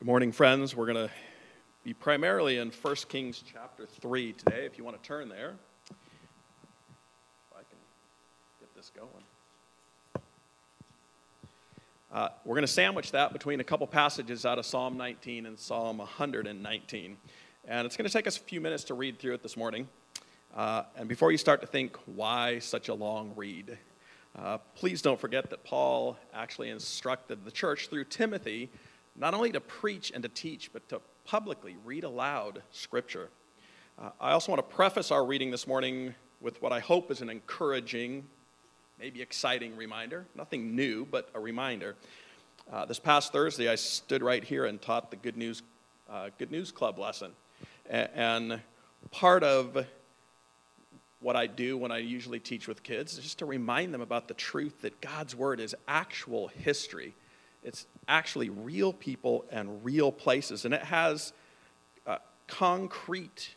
Good morning, friends. We're going to be primarily in 1 Kings chapter 3 today, if you want to turn there. If I can get this going. Uh, we're going to sandwich that between a couple passages out of Psalm 19 and Psalm 119. And it's going to take us a few minutes to read through it this morning. Uh, and before you start to think, why such a long read? Uh, please don't forget that Paul actually instructed the church through Timothy not only to preach and to teach, but to publicly read aloud Scripture. Uh, I also want to preface our reading this morning with what I hope is an encouraging, maybe exciting reminder. Nothing new, but a reminder. Uh, this past Thursday, I stood right here and taught the Good News, uh, Good News Club lesson. A- and part of what I do when I usually teach with kids is just to remind them about the truth that God's Word is actual history. It's actually real people and real places, and it has uh, concrete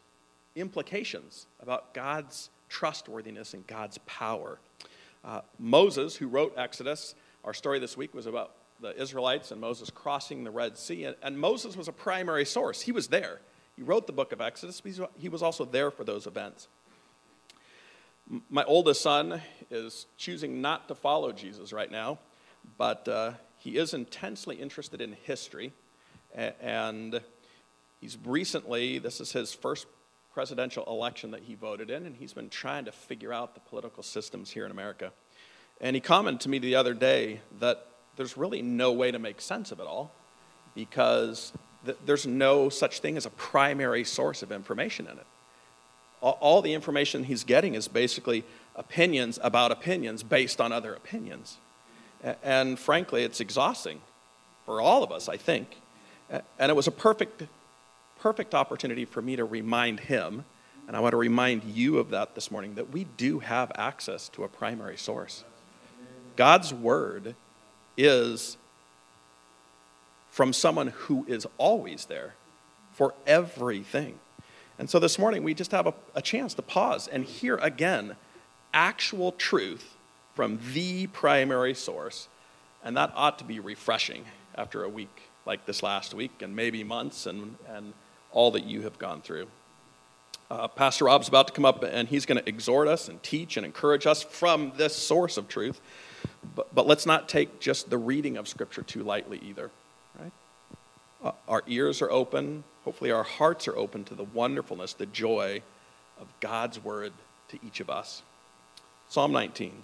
implications about God's trustworthiness and God's power. Uh, Moses, who wrote Exodus, our story this week was about the Israelites and Moses crossing the Red Sea, and, and Moses was a primary source. He was there. He wrote the book of Exodus, but he was also there for those events. My oldest son is choosing not to follow Jesus right now, but uh, he is intensely interested in history, and he's recently, this is his first presidential election that he voted in, and he's been trying to figure out the political systems here in America. And he commented to me the other day that there's really no way to make sense of it all because th- there's no such thing as a primary source of information in it. All, all the information he's getting is basically opinions about opinions based on other opinions. And frankly, it's exhausting for all of us, I think. And it was a perfect, perfect opportunity for me to remind him, and I want to remind you of that this morning, that we do have access to a primary source. God's word is from someone who is always there for everything. And so this morning, we just have a, a chance to pause and hear again actual truth from the primary source, and that ought to be refreshing after a week like this last week, and maybe months, and, and all that you have gone through. Uh, Pastor Rob's about to come up, and he's going to exhort us and teach and encourage us from this source of truth. But, but let's not take just the reading of Scripture too lightly either. Right? Uh, our ears are open. Hopefully, our hearts are open to the wonderfulness, the joy of God's word to each of us. Psalm 19.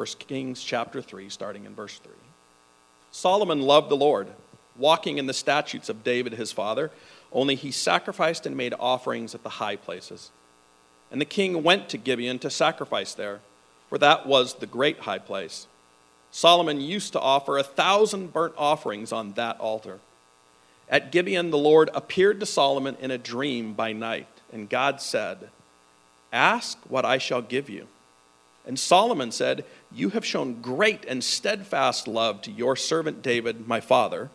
1 Kings chapter 3, starting in verse 3. Solomon loved the Lord, walking in the statutes of David his father, only he sacrificed and made offerings at the high places. And the king went to Gibeon to sacrifice there, for that was the great high place. Solomon used to offer a thousand burnt offerings on that altar. At Gibeon, the Lord appeared to Solomon in a dream by night, and God said, Ask what I shall give you. And Solomon said, You have shown great and steadfast love to your servant David, my father,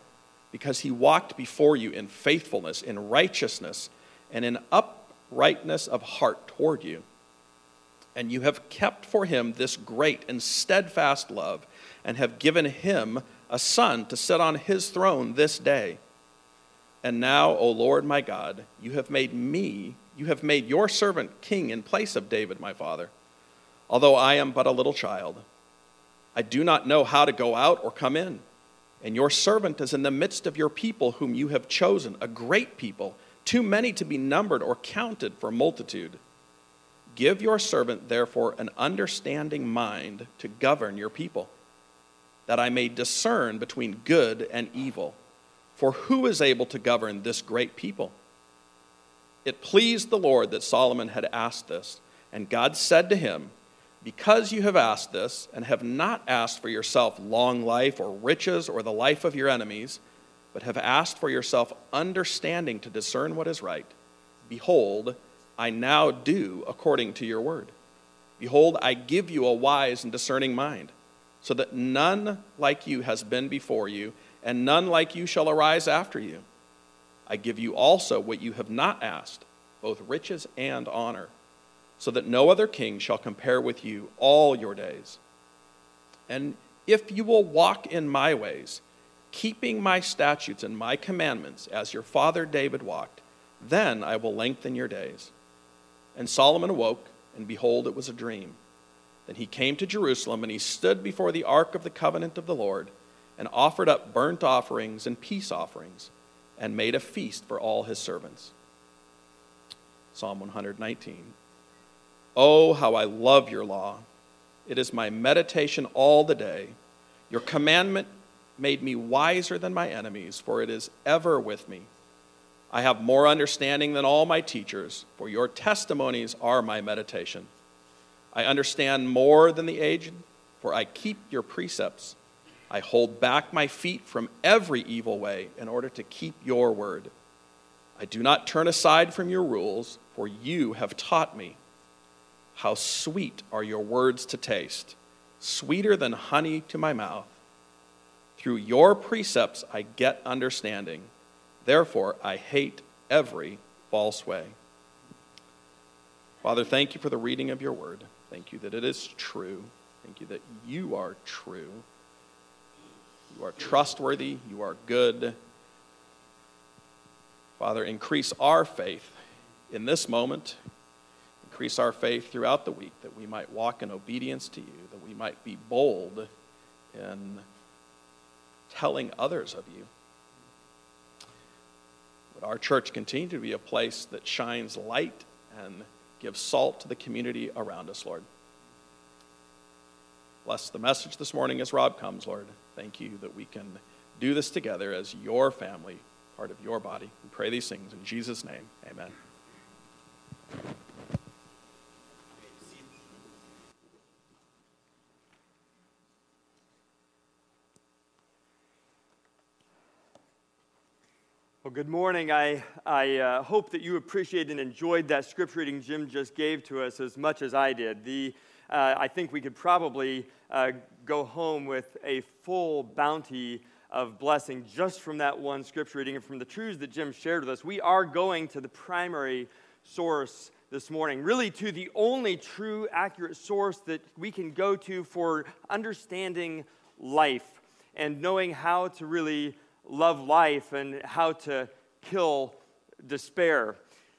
because he walked before you in faithfulness, in righteousness, and in uprightness of heart toward you. And you have kept for him this great and steadfast love, and have given him a son to sit on his throne this day. And now, O Lord my God, you have made me, you have made your servant king in place of David, my father although I am but a little child. I do not know how to go out or come in. And your servant is in the midst of your people, whom you have chosen, a great people, too many to be numbered or counted for multitude. Give your servant, therefore, an understanding mind to govern your people, that I may discern between good and evil. For who is able to govern this great people? It pleased the Lord that Solomon had asked this, and God said to him, because you have asked this, and have not asked for yourself long life or riches or the life of your enemies, but have asked for yourself understanding to discern what is right, behold, I now do according to your word. Behold, I give you a wise and discerning mind, so that none like you has been before you, and none like you shall arise after you. I give you also what you have not asked, both riches and honor, so that no other king shall compare with you all your days. And if you will walk in my ways, keeping my statutes and my commandments as your father David walked, then I will lengthen your days. And Solomon awoke, and behold, it was a dream. Then he came to Jerusalem, and he stood before the ark of the covenant of the Lord, and offered up burnt offerings and peace offerings, and made a feast for all his servants. Psalm 119. Oh, how I love your law! It is my meditation all the day. Your commandment made me wiser than my enemies, for it is ever with me. I have more understanding than all my teachers, for your testimonies are my meditation. I understand more than the aged, for I keep your precepts. I hold back my feet from every evil way in order to keep your word. I do not turn aside from your rules, for you have taught me. How sweet are your words to taste, sweeter than honey to my mouth. Through your precepts I get understanding. Therefore, I hate every false way. Father, thank you for the reading of your word. Thank you that it is true. Thank you that you are true. You are trustworthy. You are good. Father, increase our faith in this moment. Increase our faith throughout the week that we might walk in obedience to you, that we might be bold in telling others of you. Would our church continue to be a place that shines light and gives salt to the community around us, Lord? Bless the message this morning as Rob comes, Lord. Thank you that we can do this together as your family, part of your body. We pray these things in Jesus' name. Amen. Well, good morning. I, I uh, hope that you appreciated and enjoyed that scripture reading Jim just gave to us as much as I did. The, uh, I think we could probably uh, go home with a full bounty of blessing just from that one scripture reading and from the truths that Jim shared with us. We are going to the primary source this morning, really to the only true, accurate source that we can go to for understanding life and knowing how to really love life and how to kill despair.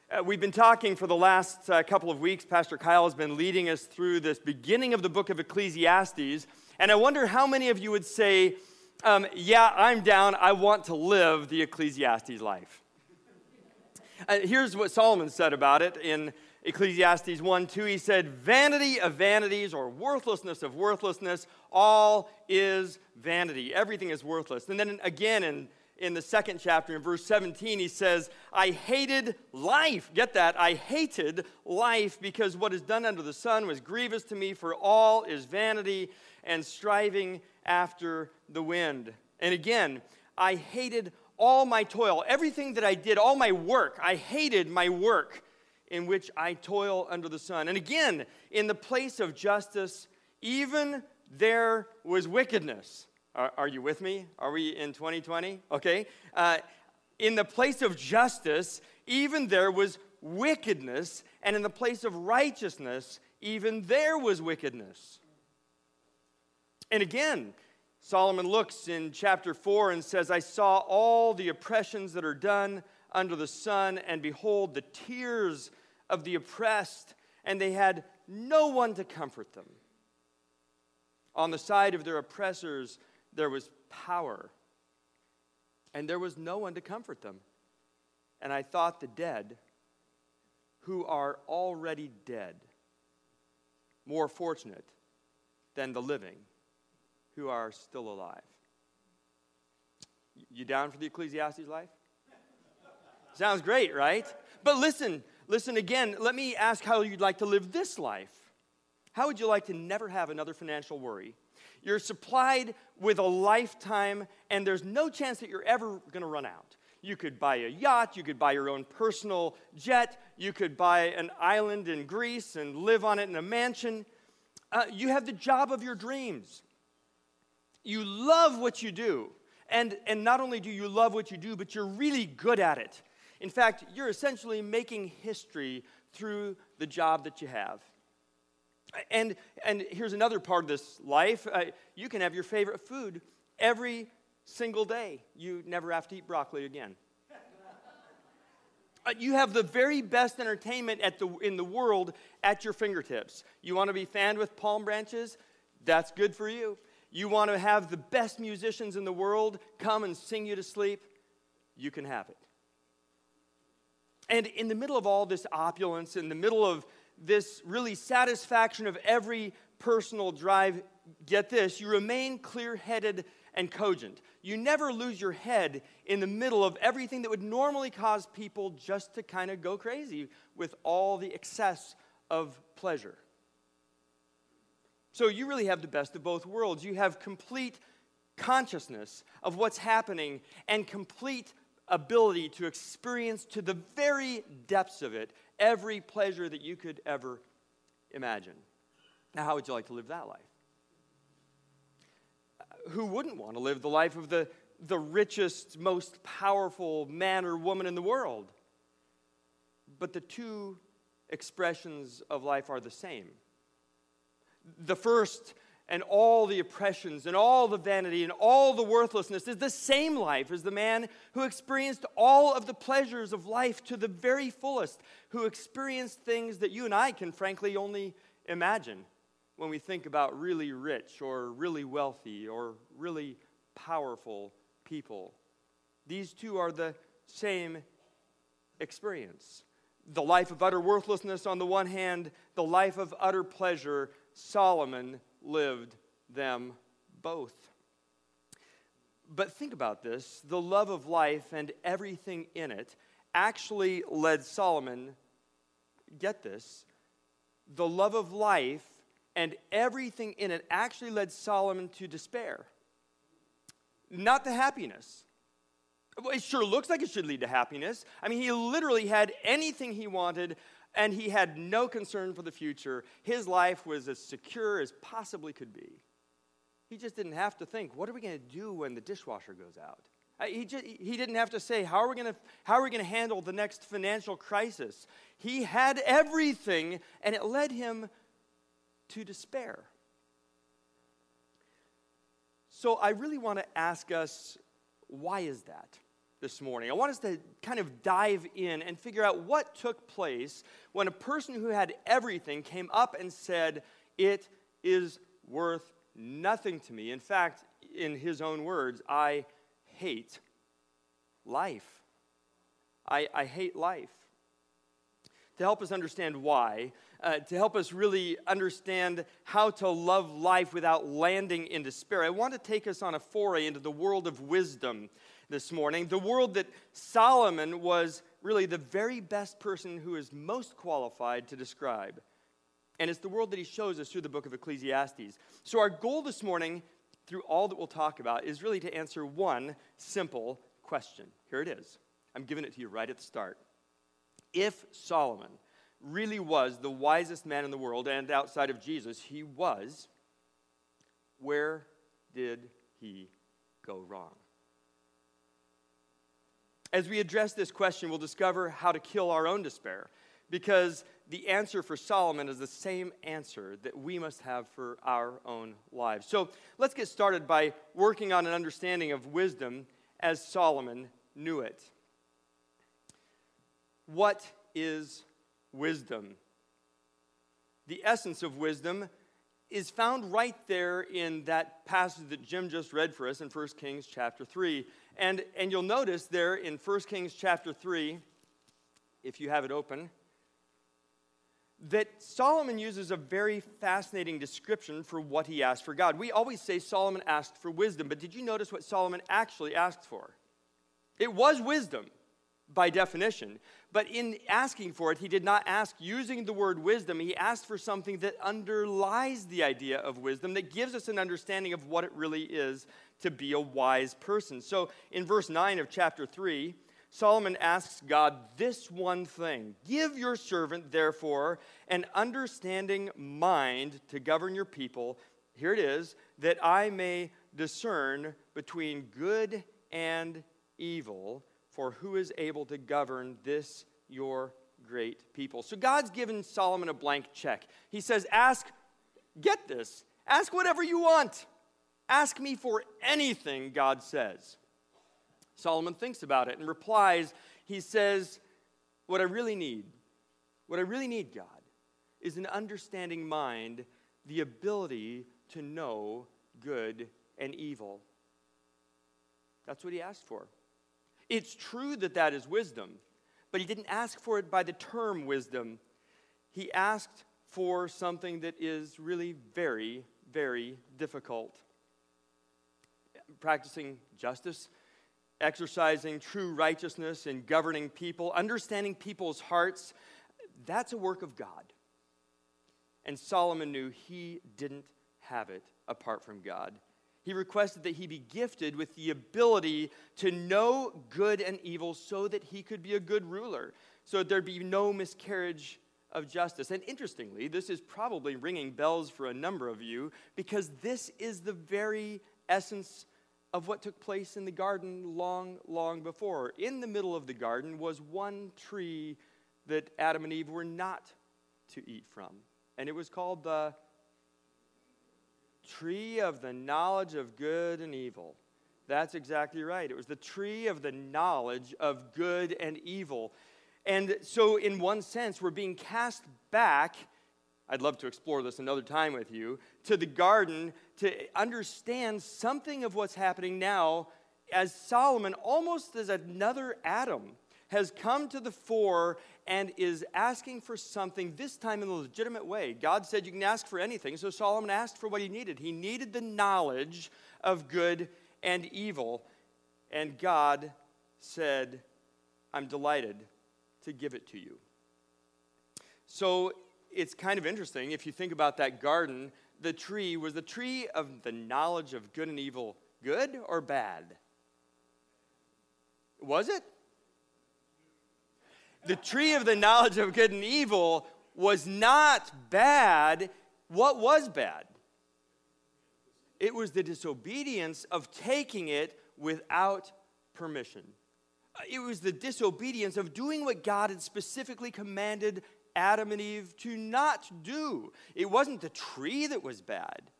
Uh, we've been talking for the last uh, couple of weeks. Pastor Kyle has been leading us through this beginning of the book of Ecclesiastes. And I wonder how many of you would say, um, Yeah, I'm down. I want to live the Ecclesiastes life. Uh, here's what Solomon said about it in Ecclesiastes 1 2. He said, Vanity of vanities or worthlessness of worthlessness, all is vanity. Everything is worthless. And then again in, in the second chapter, in verse 17, he says, I hated life. Get that? I hated life because what is done under the sun was grievous to me, for all is vanity and striving after the wind. And again, I hated all my toil, everything that I did, all my work. I hated my work in which I toil under the sun. And again, in the place of justice, even there was wickedness. Are, are you with me? Are we in 2020? Okay. Uh, in the place of justice, even there was wickedness. And in the place of righteousness, even there was wickedness. And again, Solomon looks in chapter 4 and says, I saw all the oppressions that are done under the sun, and behold, the tears of the oppressed, and they had no one to comfort them. On the side of their oppressors, there was power, and there was no one to comfort them. And I thought the dead, who are already dead, more fortunate than the living, who are still alive. You down for the Ecclesiastes life? Sounds great, right? But listen, listen again. Let me ask how you'd like to live this life. How would you like to never have another financial worry? You're supplied with a lifetime, and there's no chance that you're ever going to run out. You could buy a yacht, you could buy your own personal jet, you could buy an island in Greece and live on it in a mansion. Uh, you have the job of your dreams. You love what you do. And, and not only do you love what you do, but you're really good at it. In fact, you're essentially making history through the job that you have. And, and here's another part of this life uh, you can have your favorite food every single day. You never have to eat broccoli again. Uh, you have the very best entertainment at the, in the world at your fingertips. You want to be fanned with palm branches? That's good for you. You want to have the best musicians in the world come and sing you to sleep? You can have it. And in the middle of all this opulence, in the middle of this really satisfaction of every personal drive, get this, you remain clear headed and cogent. You never lose your head in the middle of everything that would normally cause people just to kind of go crazy with all the excess of pleasure. So you really have the best of both worlds. You have complete consciousness of what's happening and complete ability to experience to the very depths of it every pleasure that you could ever imagine. Now, how would you like to live that life? Uh, who wouldn't want to live the life of the, the richest, most powerful man or woman in the world? But the two expressions of life are the same. The first and all the oppressions and all the vanity and all the worthlessness is the same life as the man who experienced all of the pleasures of life to the very fullest, who experienced things that you and I can frankly only imagine when we think about really rich or really wealthy or really powerful people. These two are the same experience. The life of utter worthlessness on the one hand, the life of utter pleasure, Solomon lived them both. But think about this the love of life and everything in it actually led Solomon, get this, the love of life and everything in it actually led Solomon to despair, not to happiness. Well, it sure looks like it should lead to happiness. I mean, he literally had anything he wanted and he had no concern for the future. His life was as secure as possibly could be. He just didn't have to think, what are we going to do when the dishwasher goes out? Uh, he, just, he didn't have to say, how are we to, how are we going to handle the next financial crisis? He had everything, and it led him to despair. So I really want to ask us, why is that? This morning. I want us to kind of dive in and figure out what took place when a person who had everything came up and said, It is worth nothing to me. In fact, in his own words, I hate life. I, I hate life. To help us understand why, uh, to help us really understand how to love life without landing in despair, I want to take us on a foray into the world of wisdom this morning. The world that Solomon was really the very best person who is most qualified to describe. And it's the world that he shows us through the book of Ecclesiastes. So, our goal this morning, through all that we'll talk about, is really to answer one simple question. Here it is. I'm giving it to you right at the start. If Solomon really was the wisest man in the world, and outside of Jesus, he was, where did he go wrong? As we address this question, we'll discover how to kill our own despair because the answer for Solomon is the same answer that we must have for our own lives. So let's get started by working on an understanding of wisdom as Solomon knew it. What is wisdom? The essence of wisdom is found right there in that passage that Jim just read for us in 1 Kings chapter 3. And, and you'll notice there in 1 Kings chapter 3, if you have it open, that Solomon uses a very fascinating description for what he asked for God. We always say Solomon asked for wisdom, but did you notice what Solomon actually asked for? It was wisdom. by definition. But in asking for it, he did not ask using the word wisdom. He asked for something that underlies the idea of wisdom, that gives us an understanding of what it really is to be a wise person. So in verse 9 of chapter 3, Solomon asks God this one thing Give your servant, therefore, an understanding mind to govern your people. Here it is, that I may discern between good and evil for who is able to govern this your great people. So God's given Solomon a blank check. He says, Ask, get this, ask whatever you want. Ask me for anything, God says. Solomon thinks about it and replies, He says, What I really need, what I really need, God, is an understanding mind, the ability to know good and evil. That's what he asked for. It's true that that is wisdom, but he didn't ask for it by the term wisdom. He asked for something that is really very, very difficult. Practicing justice, exercising true righteousness and governing people, understanding people's hearts, that's a work of God. And Solomon knew he didn't have it apart from God he requested that he be gifted with the ability to know good and evil so that he could be a good ruler, so that there'd be no miscarriage of justice. And interestingly, this is probably ringing bells for a number of you because this is the very essence of what took place in the garden long, long before. In the middle of the garden was one tree that Adam and Eve were not to eat from, and it was called the tree of the knowledge of good and evil. That's exactly right. It was the tree of the knowledge of good and evil. And so, in one sense, we're being cast back. I'd love to explore this another time with you to the garden to understand something of what's happening now as Solomon, almost as another Adam, has come to the fore and is asking for something, this time in a legitimate way. God said you can ask for anything, so Solomon asked for what he needed. He needed the knowledge of good and evil, and God said, I'm delighted to give it to you. So it's kind of interesting if you think about that garden. The tree was the tree of the knowledge of good and evil good or bad? Was it? the tree of the knowledge of good and evil was not bad. What was bad? It was the disobedience of taking it without permission. It was the disobedience of doing what God had specifically commanded Adam and Eve to not do. It wasn't the tree that was bad,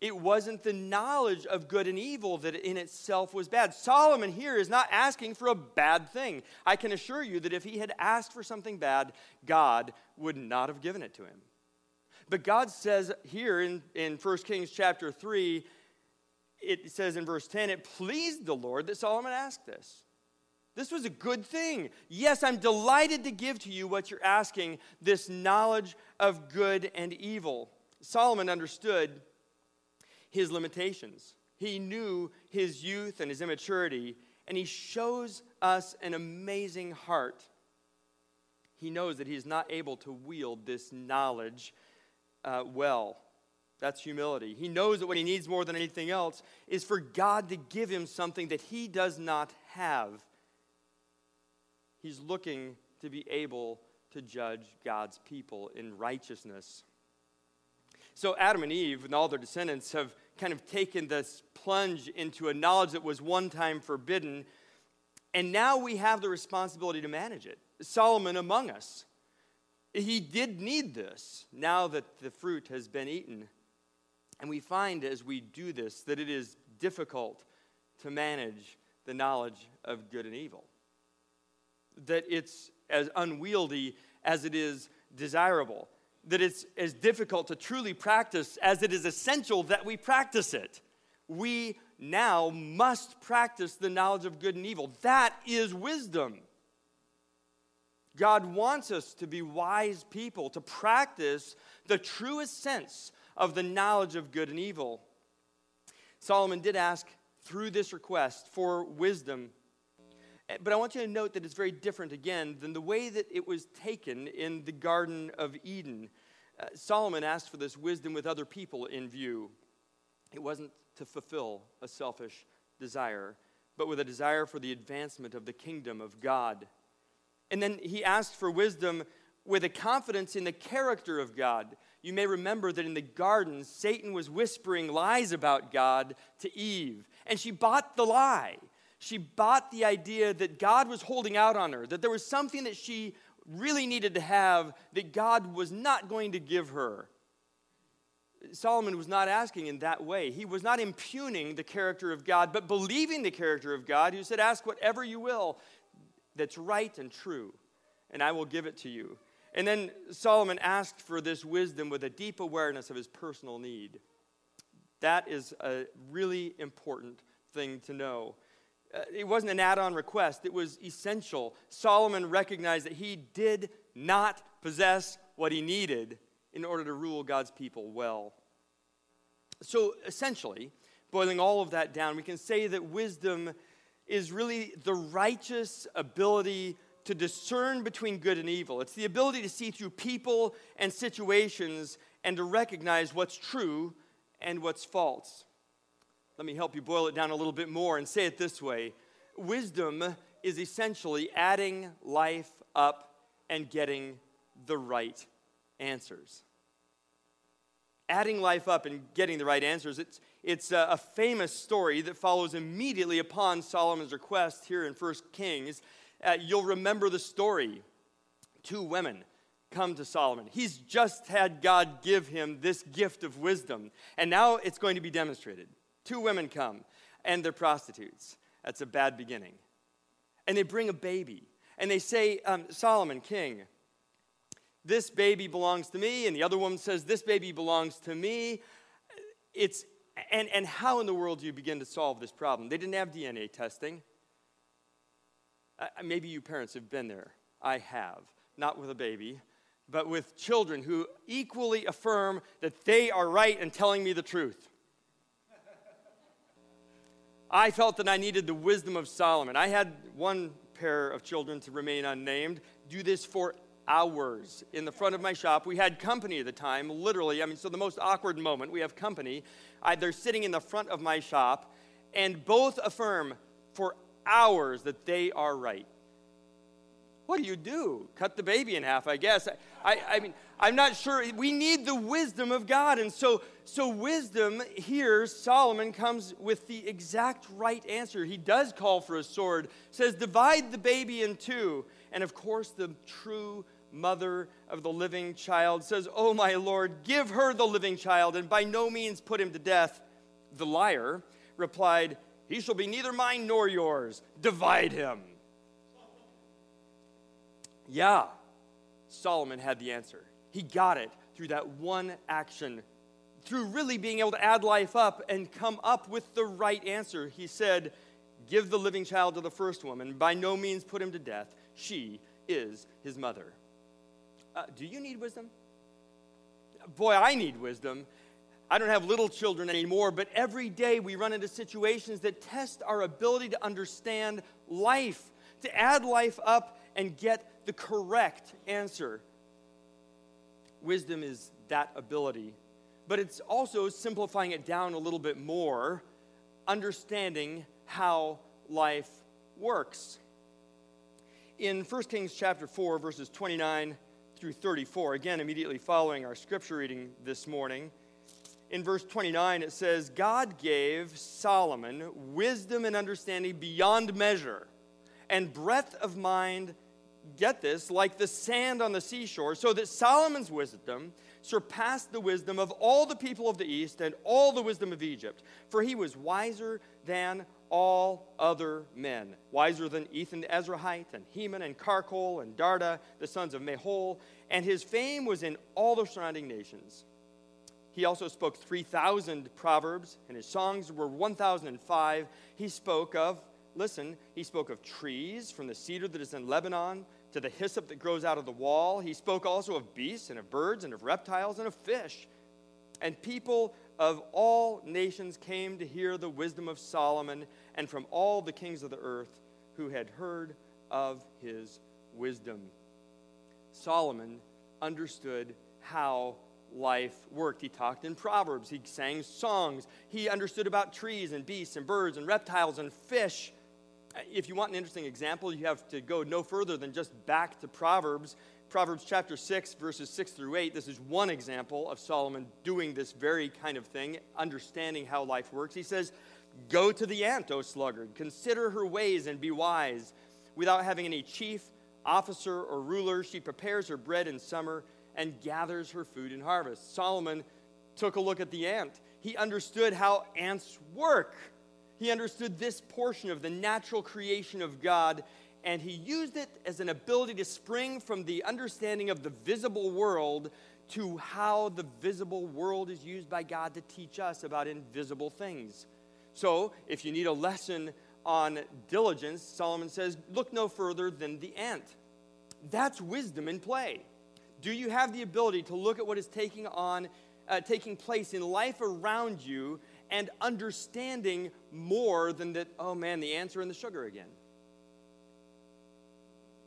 it wasn't the knowledge of good and evil that in itself was bad. Solomon here is not asking for a bad thing. I can assure you that if he had asked for something bad, God would not have given it to him. But God says here in, in 1 Kings chapter 3, it says in verse 10, it pleased the Lord that Solomon asked this. This was a good thing. Yes, I'm delighted to give to you what you're asking this knowledge of good and evil. Solomon understood his limitations. He knew his youth and his immaturity, and he shows us an amazing heart. He knows that he is not able to wield this knowledge uh, well. That's humility. He knows that what he needs more than anything else is for God to give him something that he does not have. He's looking to be able to judge God's people in righteousness. So, Adam and Eve and all their descendants have kind of taken this plunge into a knowledge that was one time forbidden, and now we have the responsibility to manage it. Solomon among us, he did need this now that the fruit has been eaten. And we find as we do this that it is difficult to manage the knowledge of good and evil, that it's as unwieldy as it is desirable that it's as difficult to truly practice as it is essential that we practice it. We now must practice the knowledge of good and evil. That is wisdom. God wants us to be wise people, to practice the truest sense of the knowledge of good and evil. Solomon did ask through this request for wisdom. Eh, But I want you to note that it's very different again than the way that it was taken in the Garden of Eden. Uh, Solomon asked for this wisdom with other people in view. It wasn't to fulfill a selfish desire, but with a desire for the advancement of the kingdom of God. And then he asked for wisdom with a confidence in the character of God. You may remember that in the garden, Satan was whispering lies about God to Eve, and she bought the lie. She bought the idea that God was holding out on her, that there was something that she really needed to have that God was not going to give her. Solomon was not asking in that way. He was not impugning the character of God, but believing the character of God, who said, Ask whatever you will that's right and true, and I will give it to you. And then Solomon asked for this wisdom with a deep awareness of his personal need. That is a really important thing to know. Uh, it wasn't an add on request, it was essential. Solomon recognized that he did not possess what he needed in order to rule God's people well. So essentially, boiling all of that down, we can say that wisdom is really the righteous ability to discern between good and evil. It's the ability to see through people and situations and to recognize what's true and what's false. Let me help you boil it down a little bit more and say it this way Wisdom is essentially adding life up and getting the right answers. Adding life up and getting the right answers. It's, it's a, a famous story that follows immediately upon Solomon's request here in 1 Kings. Uh, you'll remember the story. Two women come to Solomon. He's just had God give him this gift of wisdom, and now it's going to be demonstrated. Two women come, and they're prostitutes. That's a bad beginning. And they bring a baby, and they say, um, Solomon, king, this baby belongs to me, and the other woman says, This baby belongs to me. It's, and, and how in the world do you begin to solve this problem? They didn't have DNA testing. Uh, maybe you parents have been there. I have. Not with a baby, but with children who equally affirm that they are right in telling me the truth. I felt that I needed the wisdom of Solomon. I had one pair of children to remain unnamed do this for hours in the front of my shop. We had company at the time, literally. I mean, so the most awkward moment, we have company. I, they're sitting in the front of my shop, and both affirm for hours that they are right. What do you do? Cut the baby in half, I guess. I, I, I, mean, I'm not sure. We need the wisdom of God. And so, so wisdom here, Solomon comes with the exact right answer. He does call for a sword, says, divide the baby in two. And of course, the true mother of the living child says, Oh, my Lord, give her the living child, and by no means put him to death. The liar replied, He shall be neither mine nor yours. Divide him. Yeah, Solomon had the answer. He got it through that one action, through really being able to add life up and come up with the right answer. He said, Give the living child to the first woman, by no means put him to death. She is his mother. Uh, do you need wisdom? Boy, I need wisdom. I don't have little children anymore, but every day we run into situations that test our ability to understand life, to add life up and get the correct answer. Wisdom is that ability, but it's also simplifying it down a little bit more, understanding how life works. In 1 Kings chapter 4, verses 29 through 34, again, immediately following our scripture reading this morning, in verse 29, it says, God gave Solomon wisdom and understanding beyond measure, and breadth of mind get this, like the sand on the seashore, so that Solomon's wisdom surpassed the wisdom of all the people of the East and all the wisdom of Egypt. For he was wiser than all other men, wiser than Ethan the Ezrahite, and Heman, and Calcol, and Darda, the sons of Mahol, and his fame was in all the surrounding nations. He also spoke 3,000 proverbs, and his songs were 1,005. He spoke of listen, he spoke of trees, from the cedar that is in Lebanon to the hyssop that grows out of the wall. He spoke also of beasts and of birds and of reptiles and of fish. And people of all nations came to hear the wisdom of Solomon, and from all the kings of the earth who had heard of his wisdom. Solomon understood how life worked. He talked in proverbs, he sang songs, he understood about trees and beasts and birds and reptiles and fish. If you want an interesting example, you have to go no further than just back to Proverbs. Proverbs chapter 6, verses 6 through 8. This is one example of Solomon doing this very kind of thing, understanding how life works. He says, Go to the ant, O sluggard, consider her ways and be wise. Without having any chief, officer, or ruler, she prepares her bread in summer and gathers her food in harvest. Solomon took a look at the ant. He understood how ants work. He understood this portion of the natural creation of God, and he used it as an ability to spring from the understanding of the visible world to how the visible world is used by God to teach us about invisible things. So, if you need a lesson on diligence, Solomon says, look no further than the ant. That's wisdom in play. Do you have the ability to look at what is taking on, uh, taking place in life around you and understanding more than that, oh man, the are in the sugar again?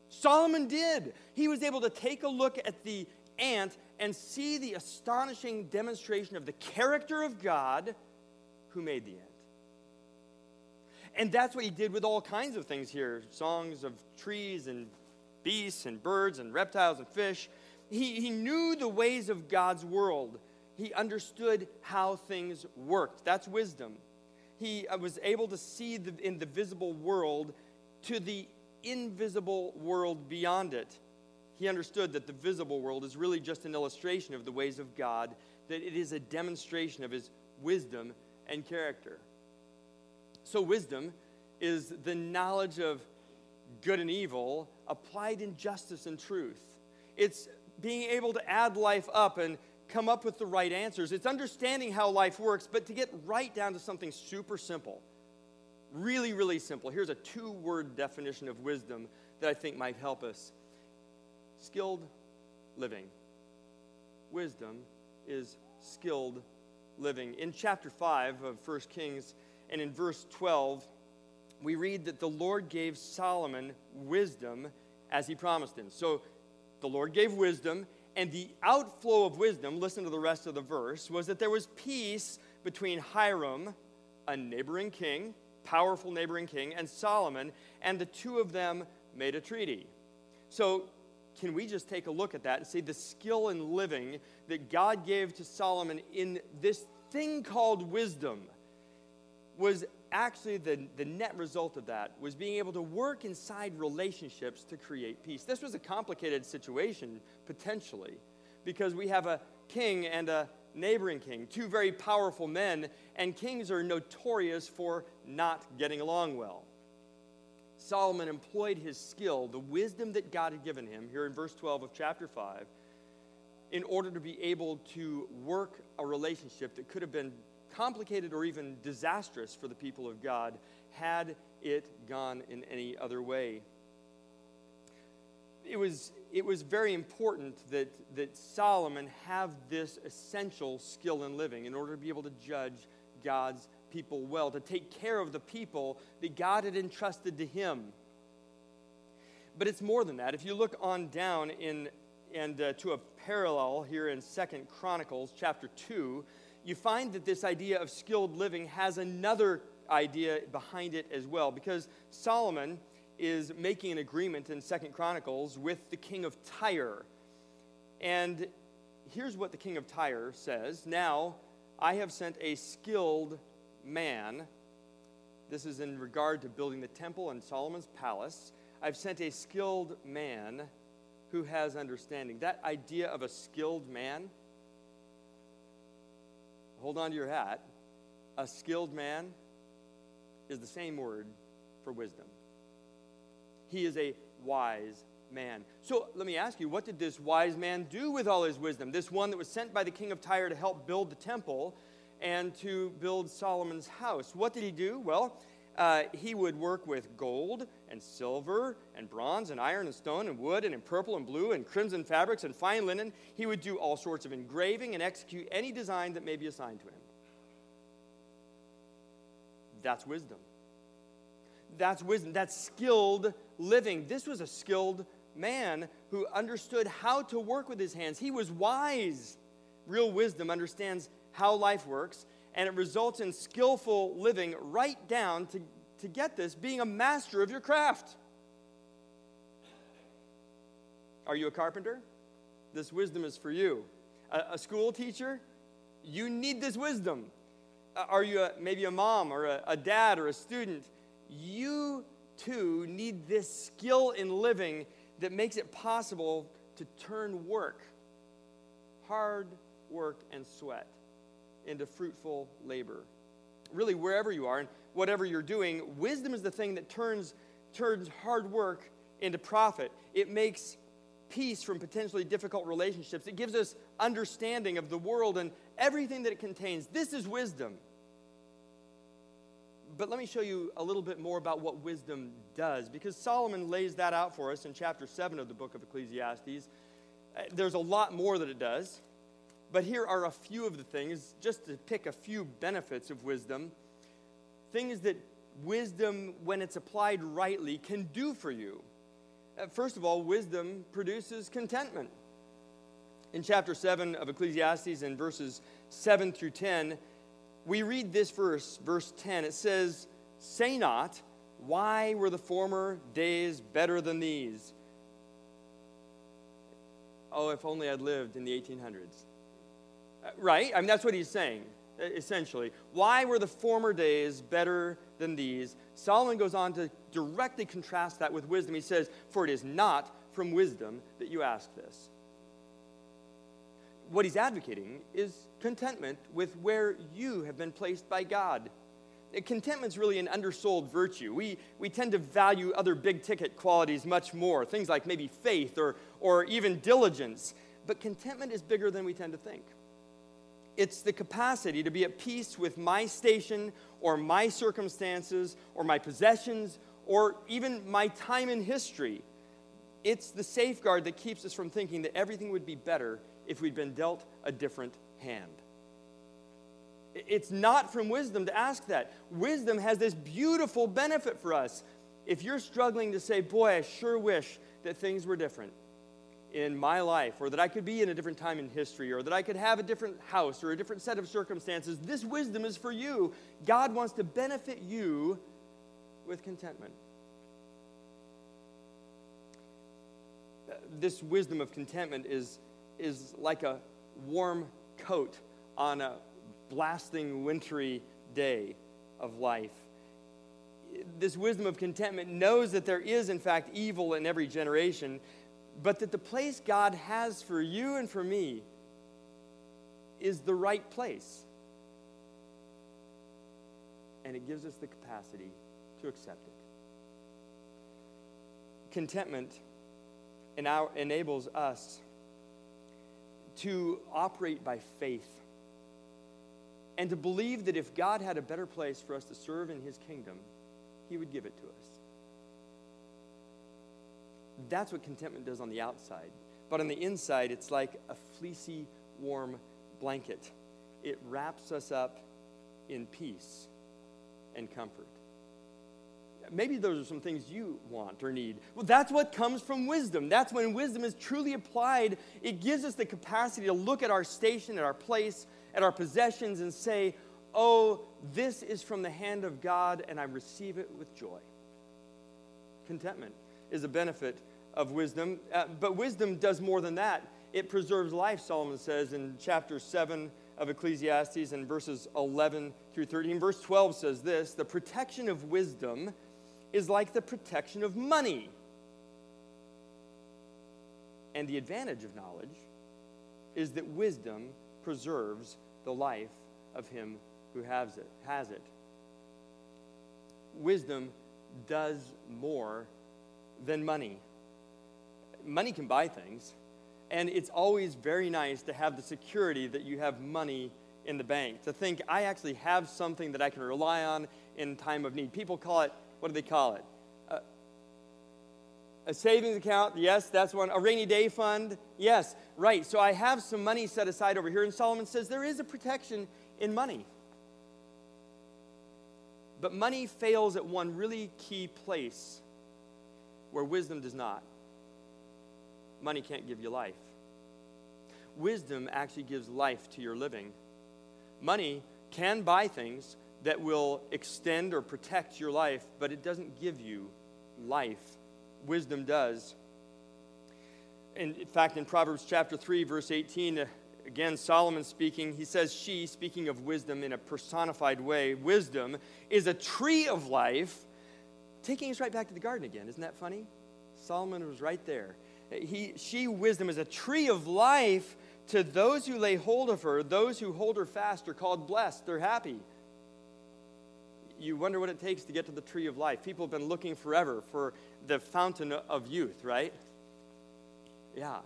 Solomon did. He was able to take a look at the ant and see the astonishing demonstration of the character of God who made the ant. And that's what he did with all kinds of things here songs of trees and beasts and birds and reptiles and fish. He, he knew the ways of God's world he understood how things worked. That's wisdom. He uh, was able to see the, in the visible world to the invisible world beyond it. He understood that the visible world is really just an illustration of the ways of God, that it is a demonstration of his wisdom and character. So, wisdom is the knowledge of good and evil applied in justice and truth. It's being able to add life up and come up with the right answers. It's understanding how life works, but to get right down to something super simple. Really, really simple. Here's a two word definition of wisdom that I think might help us skilled living. Wisdom is skilled living. In chapter 5 of 1 Kings and in verse 12, we read that the Lord gave Solomon wisdom as he promised him. So the Lord gave wisdom, and the outflow of wisdom, listen to the rest of the verse, was that there was peace between Hiram, a neighboring king, powerful neighboring king, and Solomon, and the two of them made a treaty. So, can we just take a look at that and see the skill in living that God gave to Solomon in this thing called wisdom was actually the, the net result of that was being able to work inside relationships to create peace. This was a complicated situation, potentially, because we have a king and a neighboring king, two very powerful men, and kings are notorious for not getting along well. Solomon employed his skill, the wisdom that God had given him, here in verse 12 of chapter 5, in order to be able to work a relationship that could have been complicated or even disastrous for the people of God had it gone in any other way. It was, it was very important that, that Solomon have this essential skill in living in order to be able to judge God's people well, to take care of the people that God had entrusted to him. But it's more than that. If you look on down in and uh, to a parallel here in Second Chronicles chapter 2, you find that this idea of skilled living has another idea behind it as well, because Solomon is making an agreement in Second Chronicles with the king of Tyre. And here's what the king of Tyre says Now I have sent a skilled man. This is in regard to building the temple and Solomon's palace. I've sent a skilled man who has understanding. That idea of a skilled man hold on to your hat, a skilled man is the same word for wisdom. He is a wise man. So let me ask you, what did this wise man do with all his wisdom? This one that was sent by the king of Tyre to help build the temple and to build Solomon's house. What did he do? Well, uh, he would work with gold and silver and bronze and iron and stone and wood and in purple and blue and crimson fabrics and fine linen. He would do all sorts of engraving and execute any design that may be assigned to him. That's wisdom. That's wisdom. That's skilled living. This was a skilled man who understood how to work with his hands. He was wise. Real wisdom understands how life works, and it results in skillful living right down to, to get this, being a master of your craft. Are you a carpenter? This wisdom is for you. A, a school teacher? You need this wisdom. Are you a, maybe a mom or a, a dad or a student? You too need this skill in living that makes it possible to turn work, hard work and sweat, into fruitful labor. Really, wherever you are and whatever you're doing, wisdom is the thing that turns, turns hard work into profit. It makes peace from potentially difficult relationships. It gives us understanding of the world and everything that it contains. This is wisdom. But let me show you a little bit more about what wisdom does, because Solomon lays that out for us in chapter 7 of the book of Ecclesiastes. Uh, there's a lot more that it does, but here are a few of the things, just to pick a few benefits of wisdom. Things that wisdom, when it's applied rightly, can do for you. Uh, first of all, wisdom produces contentment. In chapter 7 of Ecclesiastes, in verses 7 through 10, we read this verse, verse 10. It says, Say not, why were the former days better than these? Oh, if only I'd lived in the 1800s. Right? I mean, that's what he's saying, essentially. Why were the former days better than these? Solomon goes on to directly contrast that with wisdom. He says, For it is not from wisdom that you ask this. What he's advocating is contentment with where you have been placed by God. Contentment is really an undersold virtue. We, we tend to value other big ticket qualities much more, things like maybe faith or, or even diligence. But contentment is bigger than we tend to think. It's the capacity to be at peace with my station or my circumstances or my possessions or even my time in history. It's the safeguard that keeps us from thinking that everything would be better if we'd been dealt a different hand. It's not from wisdom to ask that. Wisdom has this beautiful benefit for us. If you're struggling to say, Boy, I sure wish that things were different in my life, or that I could be in a different time in history, or that I could have a different house or a different set of circumstances, this wisdom is for you. God wants to benefit you with contentment. This wisdom of contentment is, is like a warm coat on a blasting wintry day of life. This wisdom of contentment knows that there is, in fact, evil in every generation, but that the place God has for you and for me is the right place. And it gives us the capacity to accept it. Contentment enables us to operate by faith and to believe that if God had a better place for us to serve in His kingdom, He would give it to us. That's what contentment does on the outside. But on the inside, it's like a fleecy, warm blanket. It wraps us up in peace and comfort. Maybe those are some things you want or need. Well, that's what comes from wisdom. That's when wisdom is truly applied. It gives us the capacity to look at our station, at our place, at our possessions, and say, Oh, this is from the hand of God, and I receive it with joy. Contentment is a benefit of wisdom. Uh, but wisdom does more than that. It preserves life, Solomon says in chapter 7 of Ecclesiastes and verses 11 through 13. Verse 12 says this The protection of wisdom is like the protection of money. And the advantage of knowledge is that wisdom preserves the life of him who has it. Has it. Wisdom does more than money money can buy things, and it's always very nice to have the security that you have money in the bank, to think I actually have something that I can rely on in time of need. People call it, what do they call it? A savings account, yes, that's one. A rainy day fund, yes, right. So I have some money set aside over here, and Solomon says there is a protection in money. But money fails at one really key place where wisdom does not. Money can't give you life. Wisdom actually gives life to your living. Money can buy things that will extend or protect your life, but it doesn't give you life. Wisdom does. In fact, in Proverbs chapter 3, verse 18, uh, again, Solomon speaking, he says, She, speaking of wisdom in a personified way, wisdom is a tree of life, taking us right back to the garden again. Isn't that funny? Solomon was right there. He, she, wisdom, is a tree of life to those who lay hold of her. Those who hold her fast are called blessed. They're happy. You wonder what it takes to get to the tree of life. People have been looking forever for the fountain of youth, right? Yeah,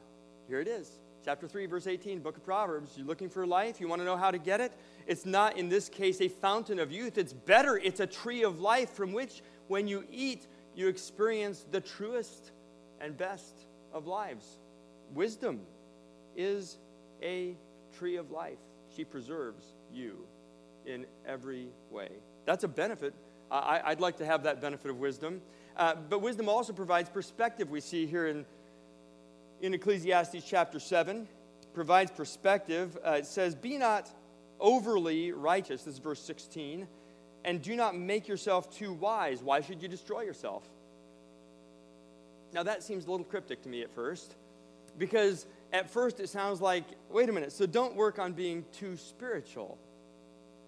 here it is. Chapter 3, verse 18, book of Proverbs. You're looking for life? You want to know how to get it? It's not, in this case, a fountain of youth. It's better. It's a tree of life from which, when you eat, you experience the truest and best of lives. Wisdom is a tree of life. She preserves you in every way. That's a benefit. I, would like to have that benefit of wisdom. Uh, but wisdom also provides perspective. We see here in, in Ecclesiastes chapter 7, provides perspective. Uh, it says, Be not overly righteous, this is verse 16, and do not make yourself too wise. Why should you destroy yourself? Now, that seems a little cryptic to me at first, because at first it sounds like, wait a minute, so don't work on being too spiritual.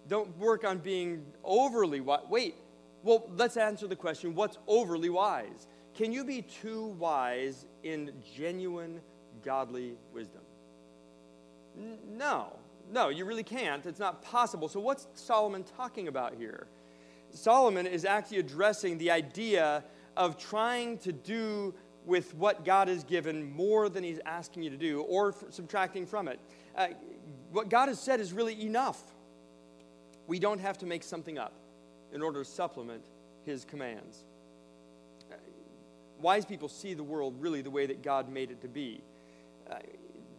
Don't work on being overly wise. Wait, well, let's answer the question what's overly wise? Can you be too wise in genuine godly wisdom? N- no, no, you really can't. It's not possible. So, what's Solomon talking about here? Solomon is actually addressing the idea of trying to do with what God has given more than He's asking you to do or f- subtracting from it. Uh, what God has said is really enough. We don't have to make something up in order to supplement His commands. Uh, wise people see the world really the way that God made it to be. Uh,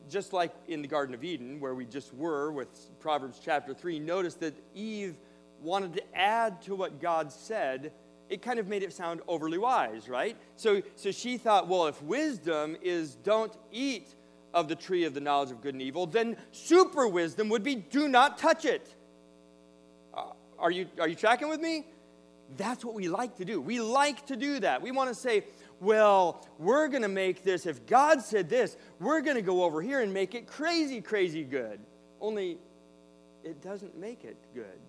just like in the Garden of Eden, where we just were with Proverbs chapter 3, notice that Eve wanted to add to what God said it kind of made it sound overly wise, right? So, so she thought, well, if wisdom is don't eat of the tree of the knowledge of good and evil, then super wisdom would be do not touch it. Uh, are, you, are you tracking with me? That's what we like to do. We like to do that. We want to say, well, we're going to make this, if God said this, we're going to go over here and make it crazy, crazy good. Only it doesn't make it good,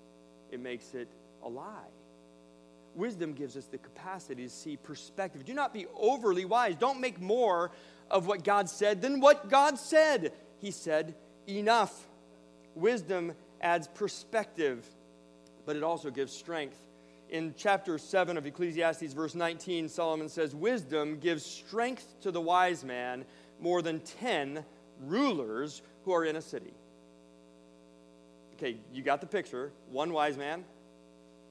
it makes it a lie. Wisdom gives us the capacity to see perspective. Do not be overly wise. Don't make more of what God said than what God said. He said, enough. Wisdom adds perspective, but it also gives strength. In chapter 7 of Ecclesiastes, verse 19, Solomon says, Wisdom gives strength to the wise man more than 10 rulers who are in a city. Okay, you got the picture. One wise man,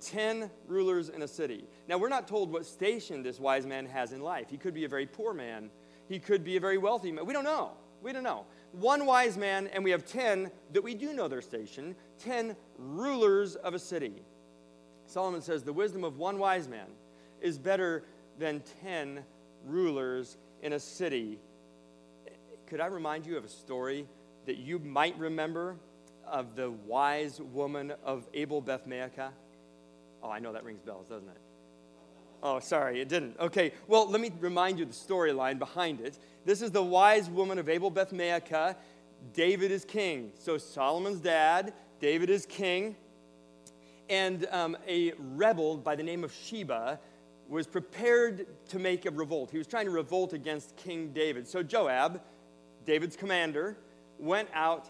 10 rulers in a city. Now, we're not told what station this wise man has in life. He could be a very poor man, he could be a very wealthy man. We don't know. We don't know. One wise man, and we have 10 that we do know their station 10 rulers of a city. Solomon says the wisdom of one wise man is better than 10 rulers in a city. Could I remind you of a story that you might remember of the wise woman of Abel Beth Maacah? Oh, I know that rings bells, doesn't it? Oh, sorry, it didn't. Okay, well, let me remind you the storyline behind it. This is the wise woman of Abel Beth Maacah. David is king. So Solomon's dad, David is king. And um, a rebel by the name of Sheba was prepared to make a revolt. He was trying to revolt against King David. So Joab, David's commander, went out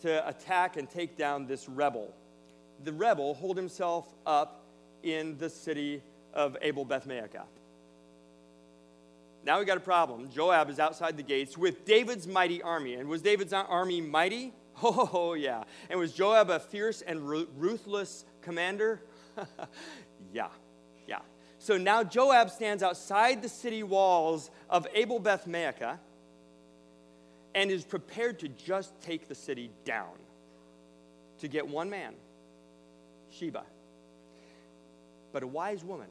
to attack and take down this rebel. The rebel holed himself up in the city of Abel Beth Maacah. Now we got a problem. Joab is outside the gates with David's mighty army. And was David's army mighty? Oh, yeah. And was Joab a fierce and ruthless commander? yeah, yeah. So now Joab stands outside the city walls of Abel Beth Maacah and is prepared to just take the city down to get one man, Sheba. But a wise woman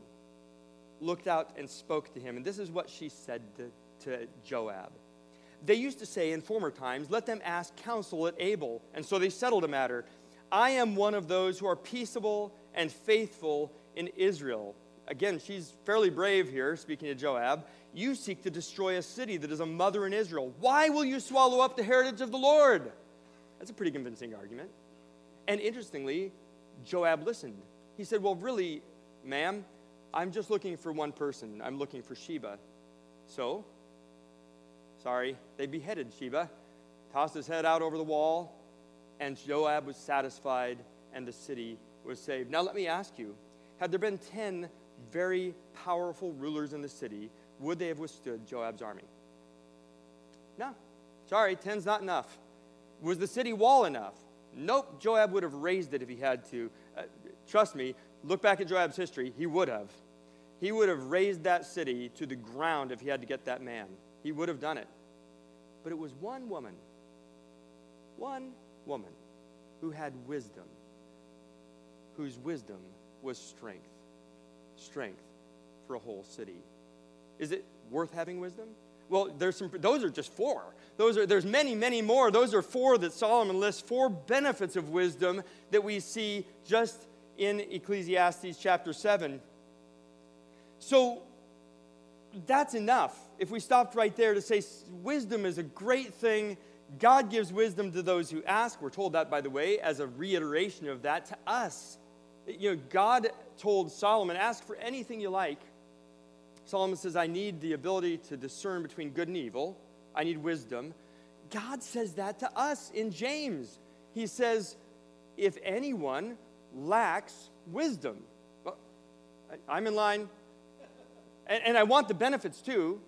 looked out and spoke to him. And this is what she said to, to Joab. They used to say in former times, Let them ask counsel at Abel. And so they settled a matter. I am one of those who are peaceable and faithful in Israel. Again, she's fairly brave here, speaking to Joab. You seek to destroy a city that is a mother in Israel. Why will you swallow up the heritage of the Lord? That's a pretty convincing argument. And interestingly, Joab listened. He said, Well, really, ma'am, I'm just looking for one person. I'm looking for Sheba. So, sorry, they beheaded Sheba, tossed his head out over the wall, and Joab was satisfied, and the city was saved. Now, let me ask you had there been 10 very powerful rulers in the city, would they have withstood Joab's army? No. Sorry, 10's not enough. Was the city wall enough? Nope. Joab would have razed it if he had to. Uh, trust me, look back at Joab's history, he would have. He would have razed that city to the ground if he had to get that man. He would have done it. But it was one woman, one woman, who had wisdom, whose wisdom was strength. Strength for a whole city. Is it worth having wisdom? Well, there's some, those are just four. Those are, there's many, many more. Those are four that Solomon lists, four benefits of wisdom that we see just in Ecclesiastes chapter 7. So that's enough. If we stopped right there to say wisdom is a great thing, God gives wisdom to those who ask. We're told that, by the way, as a reiteration of that to us. You know, God told Solomon, ask for anything you like. Solomon says, I need the ability to discern between good and evil. I need wisdom. God says that to us in James. He says, if anyone lacks wisdom, well, I'm in line, and, and I want the benefits too.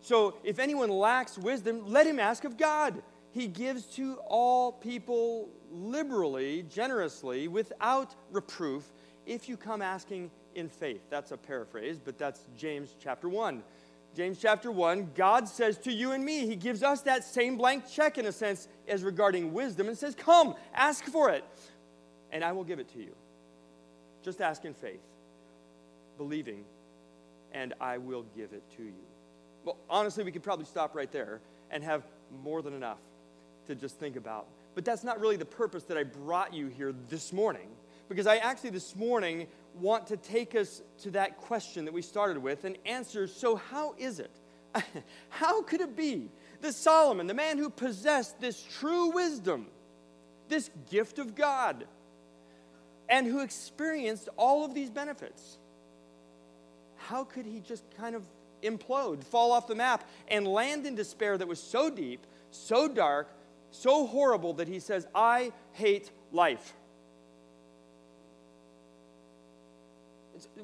So if anyone lacks wisdom, let him ask of God. He gives to all people liberally, generously, without reproof, if you come asking in faith. That's a paraphrase, but that's James chapter 1. James chapter 1, God says to you and me, He gives us that same blank check in a sense as regarding wisdom and says, Come, ask for it, and I will give it to you. Just ask in faith, believing, and I will give it to you. Well, honestly, we could probably stop right there and have more than enough to just think about. But that's not really the purpose that I brought you here this morning, because I actually this morning want to take us to that question that we started with and answer so, how is it? how could it be that Solomon, the man who possessed this true wisdom, this gift of God, and who experienced all of these benefits, how could he just kind of implode, fall off the map, and land in despair that was so deep, so dark, so horrible that he says, I hate life?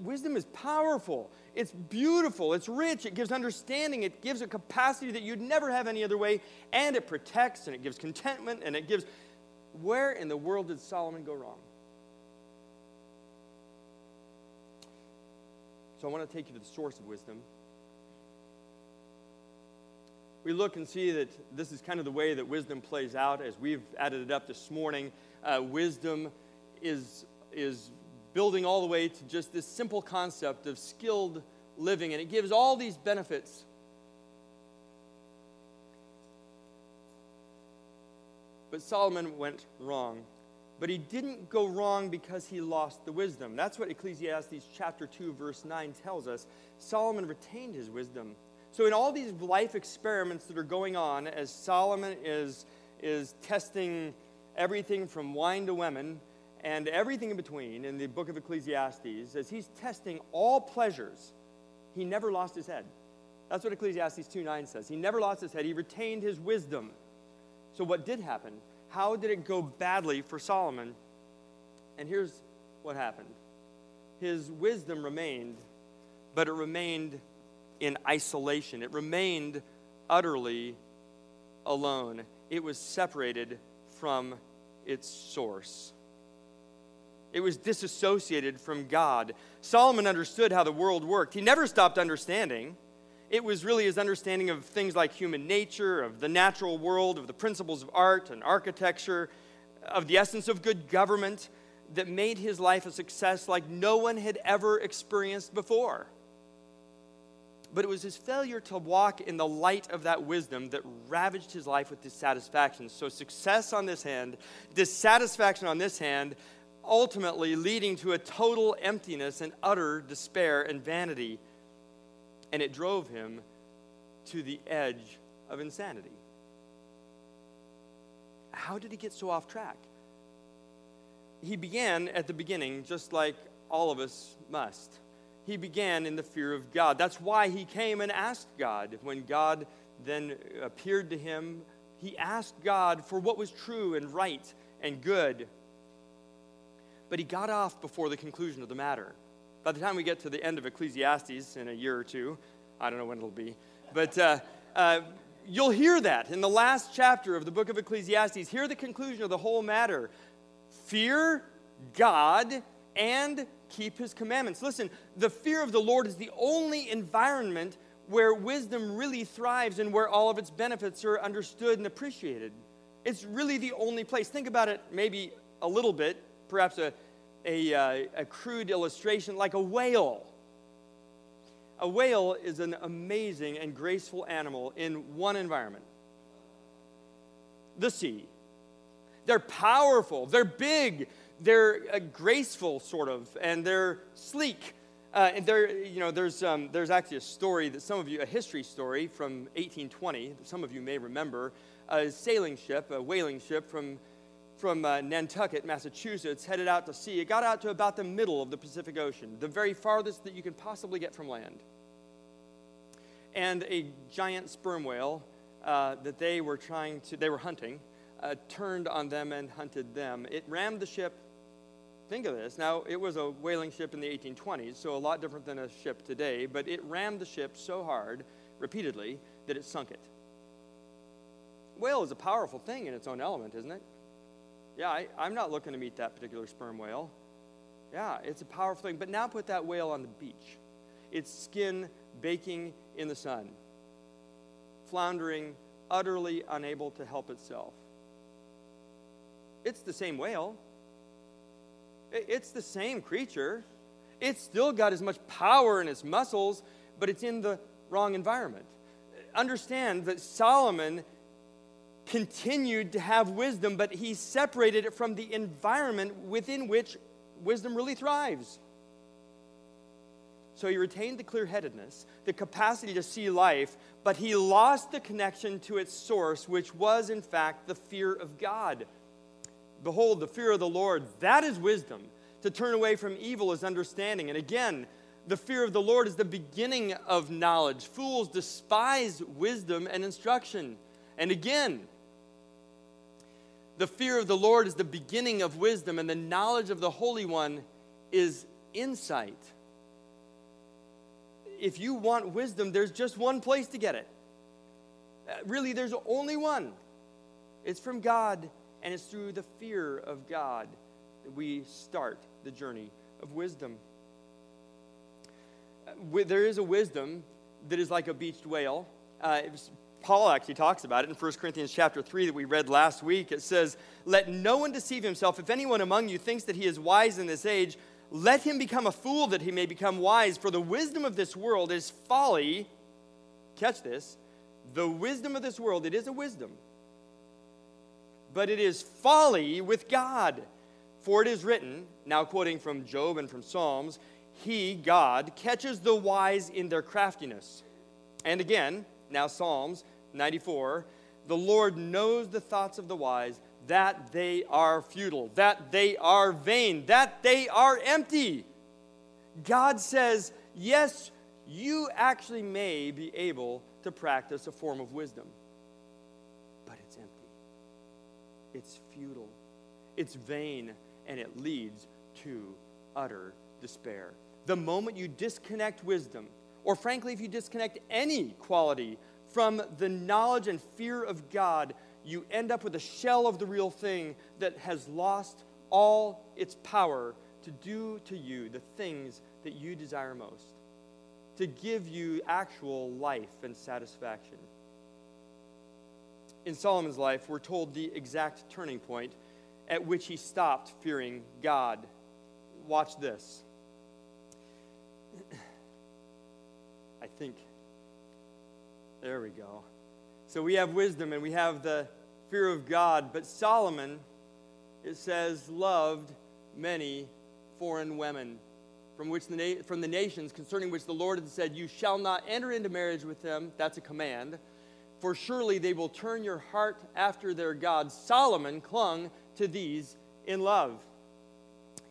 wisdom is powerful. It's beautiful. It's rich. It gives understanding. It gives a capacity that you'd never have any other way. And it protects and it gives contentment and it gives. Where in the world did Solomon go wrong? So I want to take you to the source of wisdom. We look and see that this is kind of the way that wisdom plays out as we've added it up this morning. Uh, wisdom is, is building all the way to just this simple concept of skilled living, and it gives all these benefits. But Solomon went wrong. But he didn't go wrong because he lost the wisdom. That's what Ecclesiastes chapter 2 verse 9 tells us. Solomon retained his wisdom. So in all these life experiments that are going on as Solomon is is testing everything from wine to women, and everything in between in the book of Ecclesiastes, as he's testing all pleasures, he never lost his head. That's what Ecclesiastes 2 9 says. He never lost his head, he retained his wisdom. So, what did happen? How did it go badly for Solomon? And here's what happened his wisdom remained, but it remained in isolation, it remained utterly alone. It was separated from its source. It was disassociated from God. Solomon understood how the world worked. He never stopped understanding. It was really his understanding of things like human nature, of the natural world, of the principles of art and architecture, of the essence of good government. that made his life a success like no one had ever experienced before. But it was his failure to walk in the light of that wisdom that ravaged his life with dissatisfaction. So, success on this hand, dissatisfaction on this hand, ultimately leading to a total emptiness and utter despair and vanity. And it drove him to the edge of insanity. How did he get so off track? He began at the beginning, just like all of us must. He began in the fear of God. That's why he came and asked God. When God then appeared to him, he asked God for what was true and right and good. But he got off before the conclusion of the matter. By the time we get to the end of Ecclesiastes in a year or two, I don't know when it'll be, but uh, uh, you'll hear that in the last chapter of the book of Ecclesiastes. Hear the conclusion of the whole matter fear God and keep his commandments. Listen, the fear of the Lord is the only environment where wisdom really thrives and where all of its benefits are understood and appreciated. It's really the only place. Think about it maybe a little bit, perhaps a, a, uh, a crude illustration like a whale. A whale is an amazing and graceful animal in one environment the sea. They're powerful, they're big, they're uh, graceful, sort of, and they're sleek. Uh, and there, you know, there's, um, there's actually a story that some of you, a history story from 1820, that some of you may remember, a sailing ship, a whaling ship from, from uh, Nantucket, Massachusetts, headed out to sea. It got out to about the middle of the Pacific Ocean, the very farthest that you can possibly get from land and a giant sperm whale uh, that they were trying to, they were hunting, uh, turned on them and hunted them. It rammed the ship. Think of this. Now, it was a whaling ship in the 1820s, so a lot different than a ship today, but it rammed the ship so hard, repeatedly, that it sunk it. Whale is a powerful thing in its own element, isn't it? Yeah, I, I'm not looking to meet that particular sperm whale. Yeah, it's a powerful thing. But now put that whale on the beach. Its skin baking in the sun, floundering, utterly unable to help itself. It's the same whale. It's the same creature. It's still got as much power in its muscles, but it's in the wrong environment. Understand that Solomon continued to have wisdom, but he separated it from the environment within which wisdom really thrives. So he retained the clear headedness, the capacity to see life, but he lost the connection to its source, which was, in fact, the fear of God. Behold, the fear of the Lord, that is wisdom. To turn away from evil is understanding. And again, the fear of the Lord is the beginning of knowledge. Fools despise wisdom and instruction. And again, the fear of the Lord is the beginning of wisdom, and the knowledge of the Holy One is insight if you want wisdom, there's just one place to get it. Uh, really, there's only one. It's from God, and it's through the fear of God that we start the journey of wisdom. Uh, there is a wisdom that is like a beached whale. Uh, was, Paul actually talks about it in 1 Corinthians chapter 3 that we read last week. It says, Let no one deceive himself. If anyone among you thinks that he is wise in this age, let him become a fool that he may become wise, for the wisdom of this world is folly. Catch this. The wisdom of this world, it is a wisdom, but it is folly with God. For it is written, now quoting from Job and from Psalms, He, God, catches the wise in their craftiness. And again, now Psalms 94, the Lord knows the thoughts of the wise, that they are futile, that they are vain, that they are empty. God says, yes, you actually may be able to practice a form of wisdom, but it's empty. It's futile, it's vain, and it leads to utter despair. The moment you disconnect wisdom, or frankly, if you disconnect any quality from the knowledge and fear of God, you end up with a shell of the real thing that has lost all its power to do to you the things that you desire most, to give you actual life and satisfaction. In Solomon's life, we're told the exact turning point at which he stopped fearing God. Watch this. I think. There we go. So we have wisdom and we have the fear of God, but Solomon, it says, loved many foreign women from, which the na- from the nations concerning which the Lord had said, You shall not enter into marriage with them. That's a command. For surely they will turn your heart after their God. Solomon clung to these in love.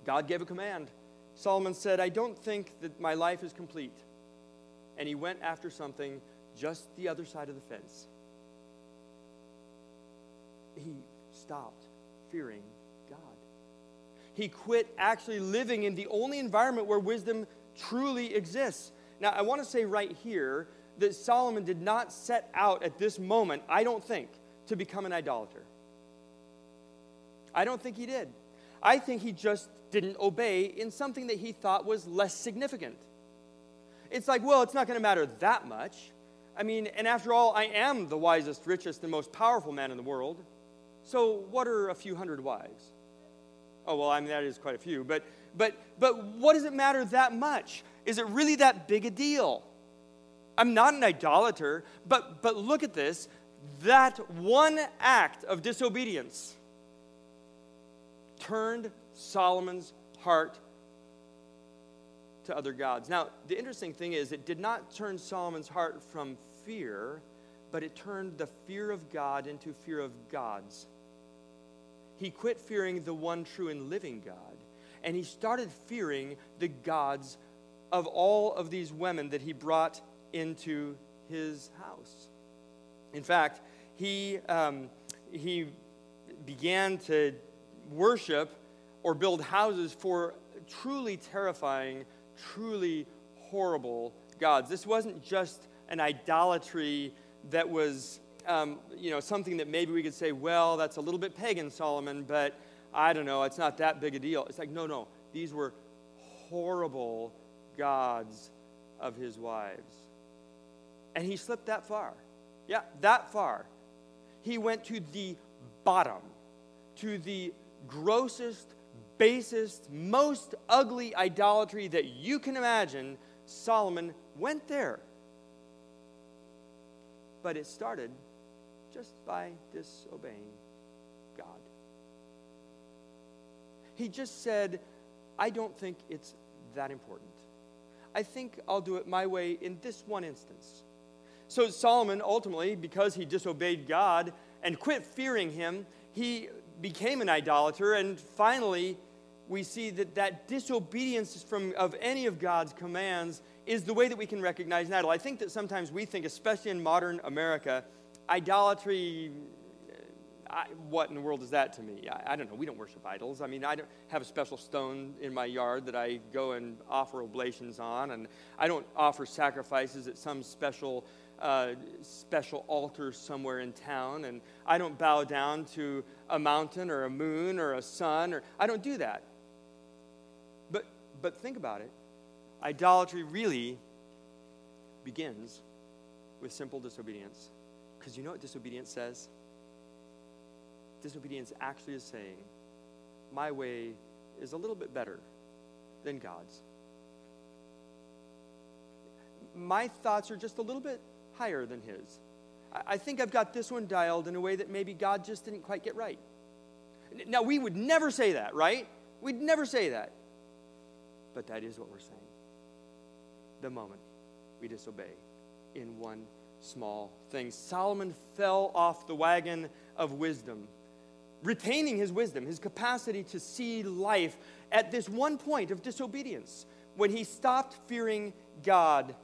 God gave a command. Solomon said, I don't think that my life is complete. And he went after something just the other side of the fence. He stopped fearing God. He quit actually living in the only environment where wisdom truly exists. Now, I want to say right here that Solomon did not set out at this moment, I don't think, to become an idolater. I don't think he did. I think he just didn't obey in something that he thought was less significant. It's like, well, it's not going to matter that much. I mean, and after all, I am the wisest, richest, and most powerful man in the world. So, what are a few hundred wives? Oh, well, I mean, that is quite a few. But, but, but what does it matter that much? Is it really that big a deal? I'm not an idolater, but, but look at this. That one act of disobedience turned Solomon's heart to other gods. Now, the interesting thing is, it did not turn Solomon's heart from fear, but it turned the fear of God into fear of gods. He quit fearing the one true and living God, and he started fearing the gods of all of these women that he brought into his house. In fact, he, um, he began to worship or build houses for truly terrifying, truly horrible gods. This wasn't just an idolatry that was, um, you know, something that maybe we could say, well, that's a little bit pagan, Solomon, but I don't know, it's not that big a deal. It's like, no, no, these were horrible gods of his wives. And he slipped that far. Yeah, that far. He went to the bottom, to the grossest, basest, most ugly idolatry that you can imagine. Solomon went there. But it started just by disobeying God. He just said, I don't think it's that important. I think I'll do it my way in this one instance. So Solomon ultimately, because he disobeyed God and quit fearing him, he became an idolater. And finally, we see that that disobedience from, of any of God's commands is the way that we can recognize an idol. I think that sometimes we think, especially in modern America, idolatry I, what in the world is that to me? I, I, don't know. We don't worship idols. I mean, I don't have a special stone in my yard that I go and offer oblations on, and I don't offer sacrifices at some special uh, special altar somewhere in town, and I don't bow down to a mountain or a moon or a sun, or I don't do that. But but think about it. Idolatry really begins with simple disobedience, because you know what disobedience says disobedience actually is saying, my way is a little bit better than God's. My thoughts are just a little bit higher than His. I think I've got this one dialed in a way that maybe God just didn't quite get right. Now, we would never say that, right? We'd never say that. But that is what we're saying. The moment we disobey in one small thing. Solomon fell off the wagon of wisdom retaining his wisdom, his capacity to see life at this one point of disobedience when he stopped fearing God.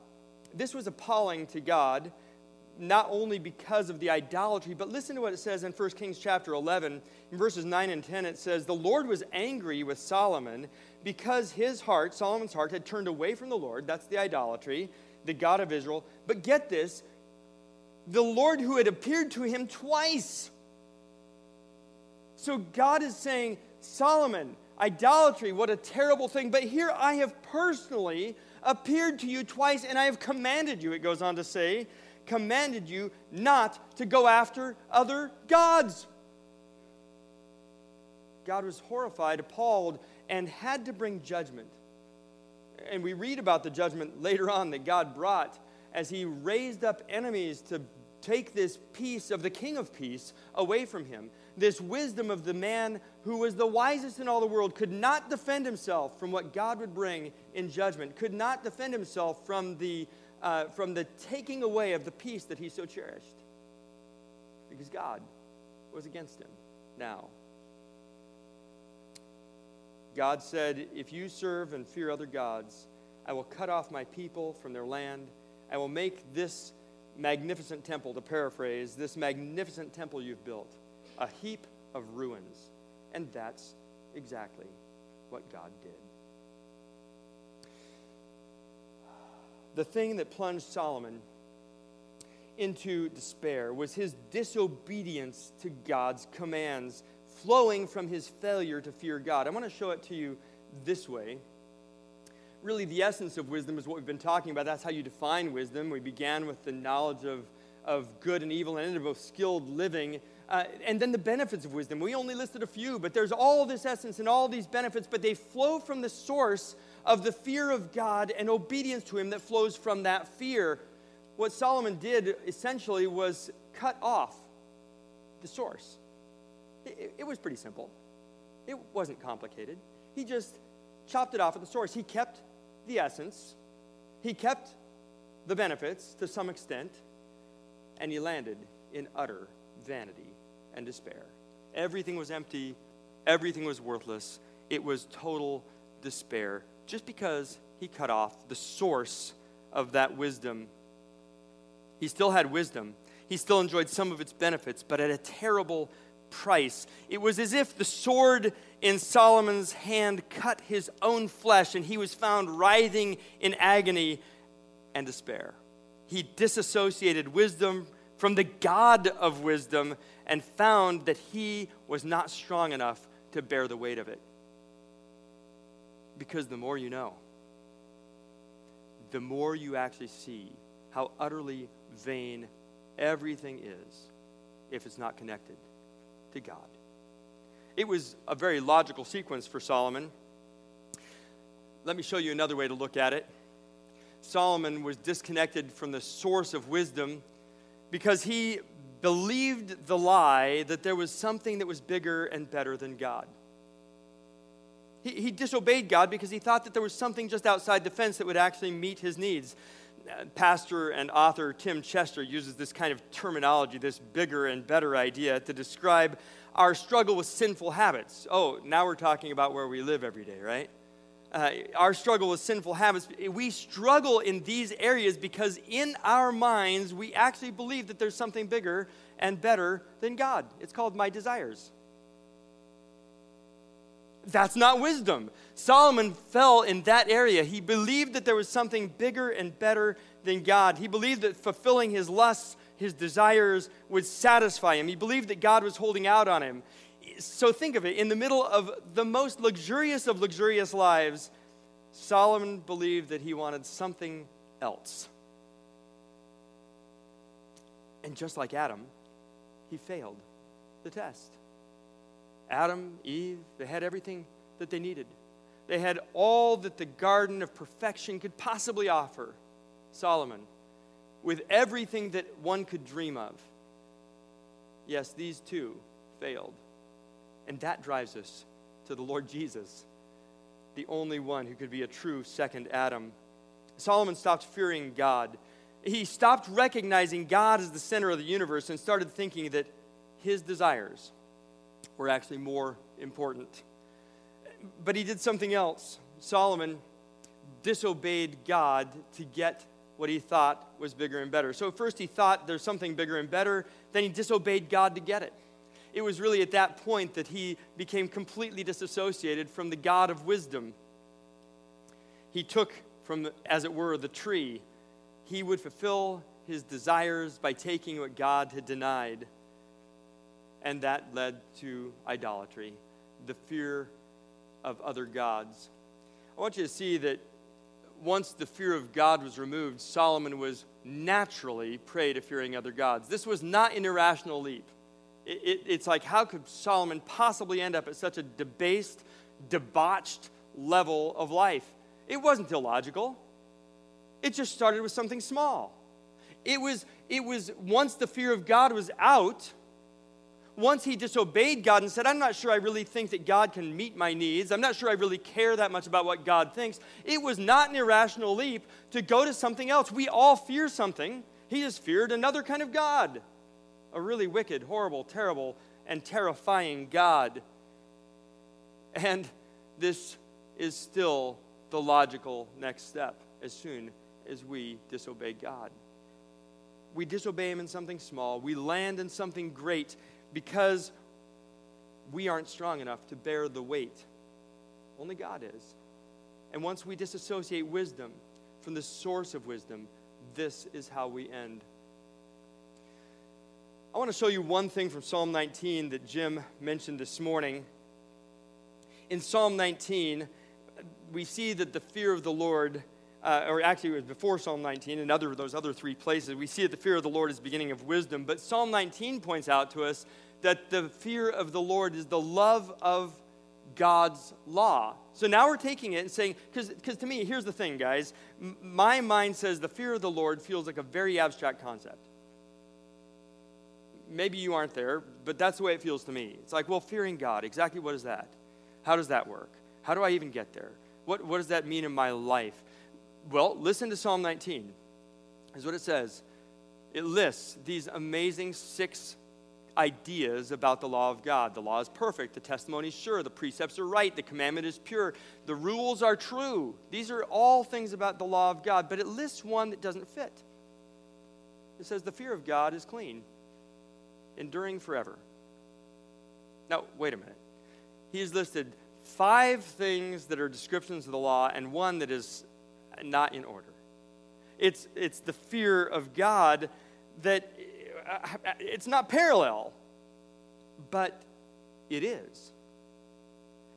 This was appalling to God, not only because of the idolatry, but listen to what it says in 1 Kings chapter 11. In verses 9 and 10, it says, The Lord was angry with Solomon because his heart, Solomon's heart, had turned away from the Lord. That's the idolatry, the God of Israel. But get this the Lord who had appeared to him twice so God is saying, Solomon, idolatry, what a terrible thing. But here I have personally appeared to you twice, and I have commanded you, it goes on to say, commanded you not to go after other gods. God was horrified, appalled, and had to bring judgment. And we read about the judgment later on that God brought as he raised up enemies to take this peace of the King of Peace away from him. This wisdom of the man who was the wisest in all the world could not defend himself from what God would bring in judgment, could not defend himself from the, uh, from the taking away of the peace that he so cherished. Because God was against him now. God said, If you serve and fear other gods, I will cut off my people from their land. I will make this magnificent temple, to paraphrase, this magnificent temple you've built, a heap of ruins. And that's exactly what God did. The thing that plunged Solomon into despair was his disobedience to God's commands, flowing from his failure to fear God. I want to show it to you this way really the essence of wisdom is what we've been talking about. That's how you define wisdom. We began with the knowledge of, of good and evil and ended with skilled living. Uh, and then the benefits of wisdom. We only listed a few, but there's all this essence and all these benefits, but they flow from the source of the fear of God and obedience to Him that flows from that fear. What Solomon did essentially was cut off the source. It, it was pretty simple, it wasn't complicated. He just chopped it off at the source. He kept the essence, he kept the benefits to some extent, and he landed in utter vanity and despair. Everything was empty, everything was worthless. It was total despair just because he cut off the source of that wisdom. He still had wisdom, he still enjoyed some of its benefits, but at a terrible price. It was as if the sword in Solomon's hand cut his own flesh, and he was found writhing in agony and despair. He disassociated wisdom from the God of wisdom and found that he was not strong enough to bear the weight of it. Because the more you know, the more you actually see how utterly vain everything is if it's not connected to God. It was a very logical sequence for Solomon. Let me show you another way to look at it. Solomon was disconnected from the source of wisdom because he believed the lie that there was something that was bigger and better than God. He, he disobeyed God because he thought that there was something just outside the fence that would actually meet his needs. Uh, pastor and author Tim Chester uses this kind of terminology, this bigger and better idea, to describe our struggle with sinful habits. Oh, now we're talking about where we live every day, right? Uh, our struggle with sinful habits, we struggle in these areas because in our minds, we actually believe that there's something bigger and better than God. It's called my desires. That's not wisdom. Solomon fell in that area. He believed that there was something bigger and better than God. He believed that fulfilling his lusts his desires would satisfy him. He believed that God was holding out on him. So think of it in the middle of the most luxurious of luxurious lives, Solomon believed that he wanted something else. And just like Adam, he failed the test. Adam, Eve, they had everything that they needed. They had all that the garden of perfection could possibly offer. Solomon with everything that one could dream of. Yes, these two failed. And that drives us to the Lord Jesus, the only one who could be a true second Adam. Solomon stopped fearing God. He stopped recognizing God as the center of the universe and started thinking that his desires were actually more important. But he did something else. Solomon disobeyed God to get what he thought was bigger and better. So first he thought there's something bigger and better, then he disobeyed God to get it. It was really at that point that he became completely disassociated from the God of wisdom. He took from, as it were, the tree. He would fulfill his desires by taking what God had denied. And that led to idolatry, the fear of other gods. I want you to see that once the fear of God was removed, Solomon was naturally prey to fearing other gods. This was not an irrational leap. It, it, it's like, how could Solomon possibly end up at such a debased, debauched level of life? It wasn't illogical. It just started with something small. It was, it was once the fear of God was out, once he disobeyed God and said, I'm not sure I really think that God can meet my needs, I'm not sure I really care that much about what God thinks, it was not an irrational leap to go to something else. We all fear something. He has feared another kind of God, a really wicked, horrible, terrible, and terrifying God. And this is still the logical next step as soon as we disobey God. We disobey Him in something small, we land in something great because we aren't strong enough to bear the weight. Only God is. And once we disassociate wisdom from the source of wisdom, this is how we end. I want to show you one thing from Psalm 19 that Jim mentioned this morning. In Psalm 19, we see that the fear of the Lord uh, or actually it was before Psalm 19 and other those other three places, we see that the fear of the Lord is the beginning of wisdom. But Psalm 19 points out to us that the fear of the Lord is the love of God's law. So now we're taking it and saying, because to me, here's the thing, guys. M- my mind says the fear of the Lord feels like a very abstract concept. Maybe you aren't there, but that's the way it feels to me. It's like, well, fearing God, exactly what is that? How does that work? How do I even get there? What, what does that mean in my life? Well, listen to Psalm 19. Is what it says. It lists these amazing six ideas about the law of God. The law is perfect, the testimony is sure, the precepts are right, the commandment is pure, the rules are true. These are all things about the law of God, but it lists one that doesn't fit. It says the fear of God is clean, enduring forever. Now, wait a minute. He's listed five things that are descriptions of the law and one that is not in order. It's, it's the fear of God that uh, it's not parallel, but it is.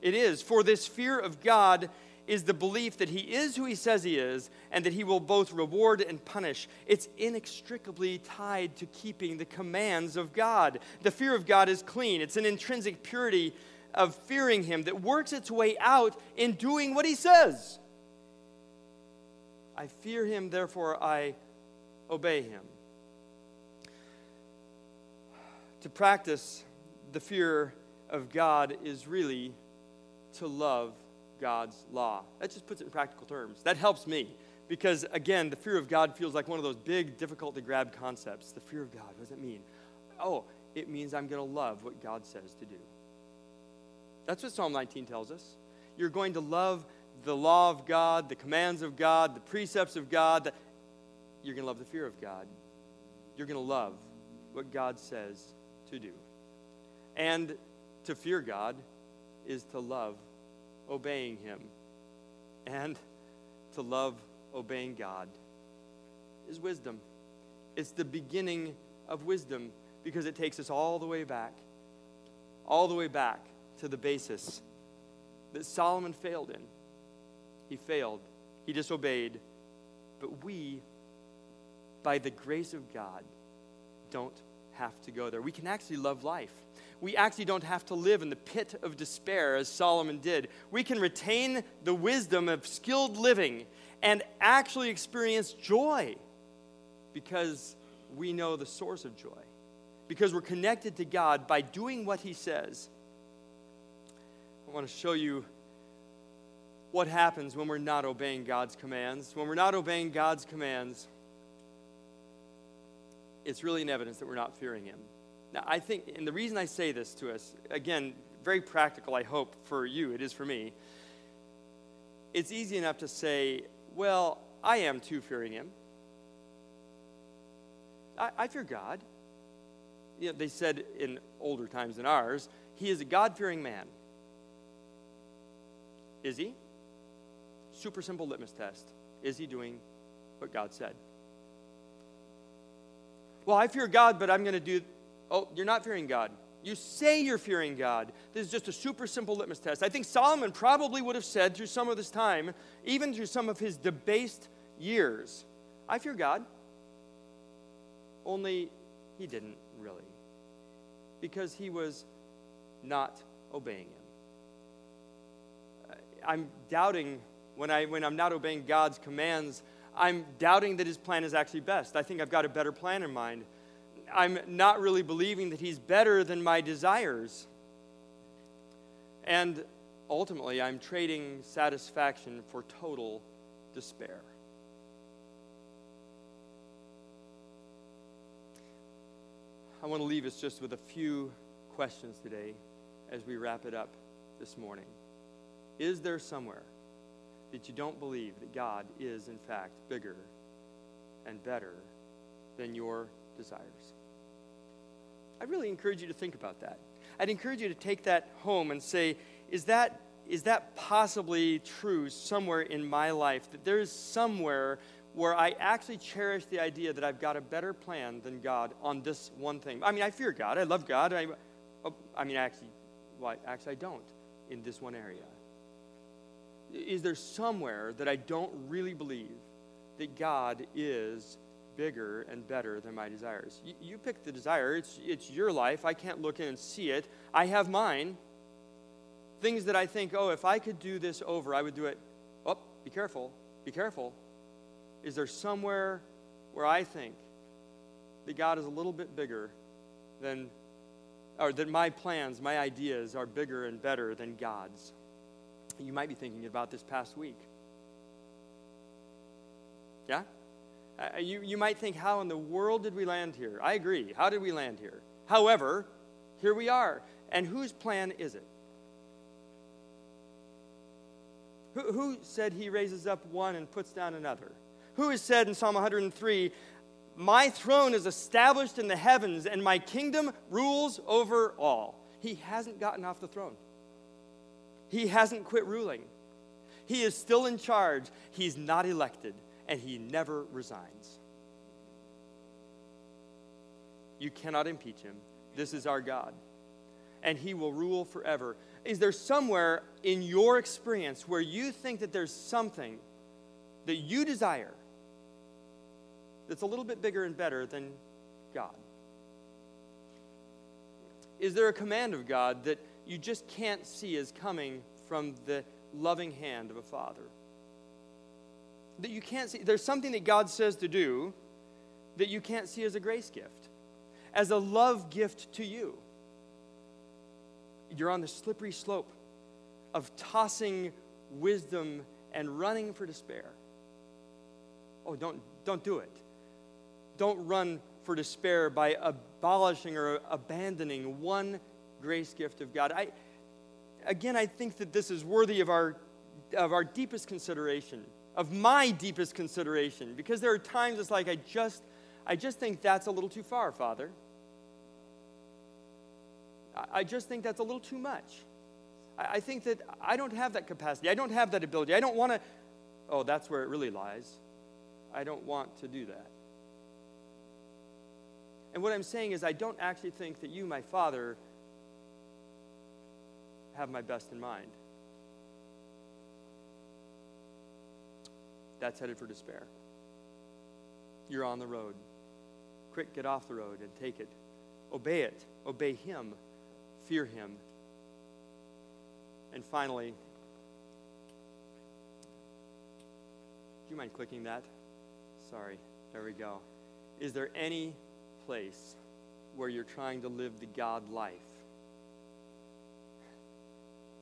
It is. For this fear of God is the belief that He is who He says He is and that He will both reward and punish. It's inextricably tied to keeping the commands of God. The fear of God is clean, it's an intrinsic purity of fearing Him that works its way out in doing what He says. I fear him, therefore I obey him. To practice the fear of God is really to love God's law. That just puts it in practical terms. That helps me because, again, the fear of God feels like one of those big, difficult to grab concepts. The fear of God, what does it mean? Oh, it means I'm going to love what God says to do. That's what Psalm 19 tells us. You're going to love the law of God, the commands of God, the precepts of God, you're going to love the fear of God. You're going to love what God says to do. And to fear God is to love obeying Him. And to love obeying God is wisdom. It's the beginning of wisdom because it takes us all the way back, all the way back to the basis that Solomon failed in he failed, he disobeyed. But we, by the grace of God, don't have to go there. We can actually love life. We actually don't have to live in the pit of despair as Solomon did. We can retain the wisdom of skilled living and actually experience joy because we know the source of joy, because we're connected to God by doing what He says. I want to show you what happens when we're not obeying God's commands. When we're not obeying God's commands, it's really an evidence that we're not fearing Him. Now, I think, and the reason I say this to us, again, very practical, I hope, for you, it is for me. It's easy enough to say, well, I am too fearing Him. I, I fear God. You know, they said in older times than ours, He is a God fearing man. Is He? Super simple litmus test. Is he doing what God said? Well, I fear God, but I'm going to do. Oh, you're not fearing God. You say you're fearing God. This is just a super simple litmus test. I think Solomon probably would have said through some of this time, even through some of his debased years, I fear God. Only he didn't really. because he was not obeying him. Uh, I'm doubting when, I, when I'm not obeying God's commands, I'm doubting that his plan is actually best. I think I've got a better plan in mind. I'm not really believing that he's better than my desires. And ultimately, I'm trading satisfaction for total despair. I want to leave us just with a few questions today as we wrap it up this morning. Is there somewhere that you don't believe that God is, in fact, bigger and better than your desires? I really encourage you to think about that. I'd encourage you to take that home and say, is that, is that possibly true somewhere in my life? That there is somewhere where I actually cherish the idea that I've got a better plan than God on this one thing. I mean, I fear God, I love God. I, oh, I mean, actually, well, actually, I don't in this one area. Is there somewhere that I don't really believe that God is bigger and better than my desires? You, you pick the desire, it's, it's your life. I can't look in and see it. I have mine. Things that I think, oh, if I could do this over, I would do it. Oh, be careful, be careful is there somewhere where I think that God is a little bit bigger than, or that my plans, my ideas are bigger and better than God's? You might be thinking about this past week. Yeah? Uh, you, you might think, how in the world did we land here? I agree. How did we land here? However, here we are. And whose plan is it? Who, who said he raises up one and puts down another? Who has said in Psalm 103, My throne is established in the heavens, and my kingdom rules over all? He hasn't gotten off the throne. He hasn't quit ruling. He is still in charge. He's not elected, and he never resigns. You cannot impeach him. This is our God. And he will rule forever. Is there somewhere in your experience where you think that there's something that you desire that's a little bit bigger and better than God? Is there a command of God that you just can't see as coming from the loving hand of a father? That you can't see, there's something that God says to do that you can't see as a grace gift, as a love gift to you. You're on the slippery slope of tossing wisdom and running for despair. Oh, don't, don't do it don't run for despair by abolishing or abandoning one grace gift of God. I, again, I think that this is worthy of our, of our deepest consideration, of my deepest consideration, because there are times it's like I just, I just think that's a little too far, Father. I just think that's a little too much. I think that I don't have that capacity. I don't have that ability. I don't want to. Oh, that's where it really lies. I don't want to do that. And what I'm saying is, I don't actually think that you, my Father, have my best in mind. That's headed for despair. You're on the road. Quick, get off the road and take it. Obey it. Obey Him. Fear Him. And finally, do you mind clicking that? Sorry. There we go. Is there any place where you're trying to live the God life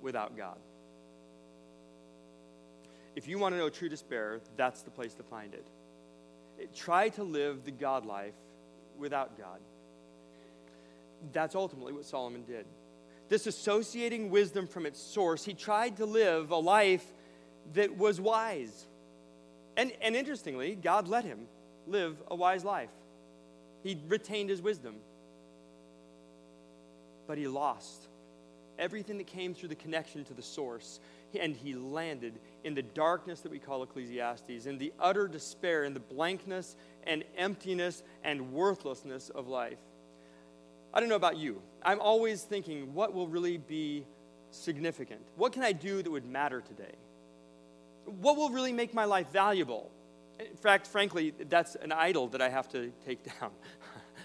without God. If you want to know true despair, that's the place to find it. it. Try to live the God life without God. That's ultimately what Solomon did. Disassociating wisdom from its source, he tried to live a life that was wise. And, and interestingly, God let him live a wise life. He retained his wisdom. But he lost everything that came through the connection to the source. And he landed in the darkness that we call Ecclesiastes, in the utter despair, in the blankness and emptiness and worthlessness of life. I don't know about you. I'm always thinking, what will really be significant? What can I do that would matter today? What will really make my life valuable? In fact, frankly, that's an idol that I have to take down.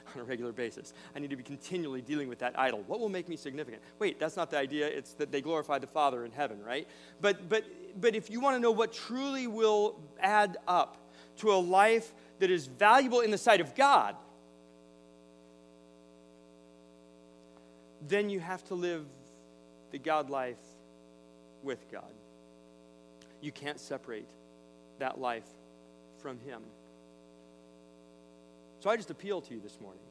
on a regular basis. I need to be continually dealing with that idol. What will make me significant? Wait, that's not the idea. It's that they glorify the Father in heaven, right? But, but, but if you want to know what truly will add up to a life that is valuable in the sight of God, then you have to live the God life with God. You can't separate that life from Him. So I just appeal to you this morning.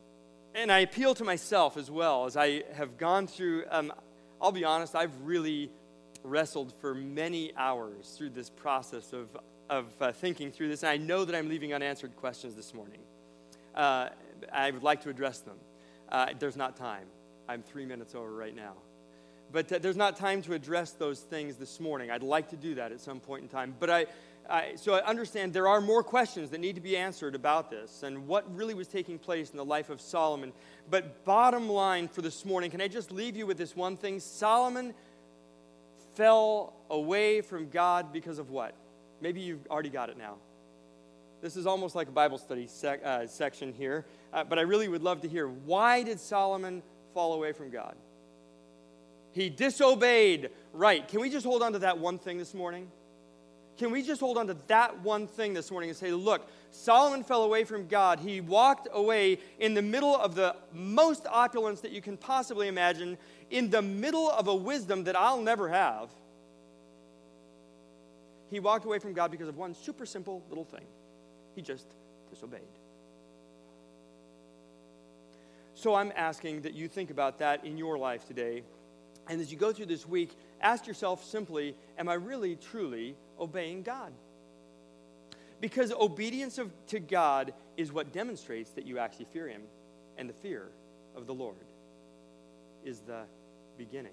And I appeal to myself as well as I have gone through. Um, I'll be honest, I've really wrestled for many hours through this process of, of uh, thinking through this. And I know that I'm leaving unanswered questions this morning. Uh, I would like to address them. Uh, there's not time. I'm three minutes over right now. But uh, there's not time to address those things this morning. I'd like to do that at some point in time. But I, I, so I understand there are more questions that need to be answered about this and what really was taking place in the life of Solomon. But bottom line for this morning, can I just leave you with this one thing? Solomon fell away from God because of what? Maybe you've already got it now. This is almost like a Bible study sec, uh, section here, uh, but I really would love to hear why did Solomon fall away from God? He disobeyed right. Can we just hold on to that one thing this morning? Can we just hold on to that one thing this morning and say, look, Solomon fell away from God. He walked away in the middle of the most opulence that you can possibly imagine, in the middle of a wisdom that I'll never have. He walked away from God because of one super simple little thing he just disobeyed. So I'm asking that you think about that in your life today. And as you go through this week, ask yourself simply Am I really, truly obeying God? Because obedience of, to God is what demonstrates that you actually fear Him, and the fear of the Lord is the beginning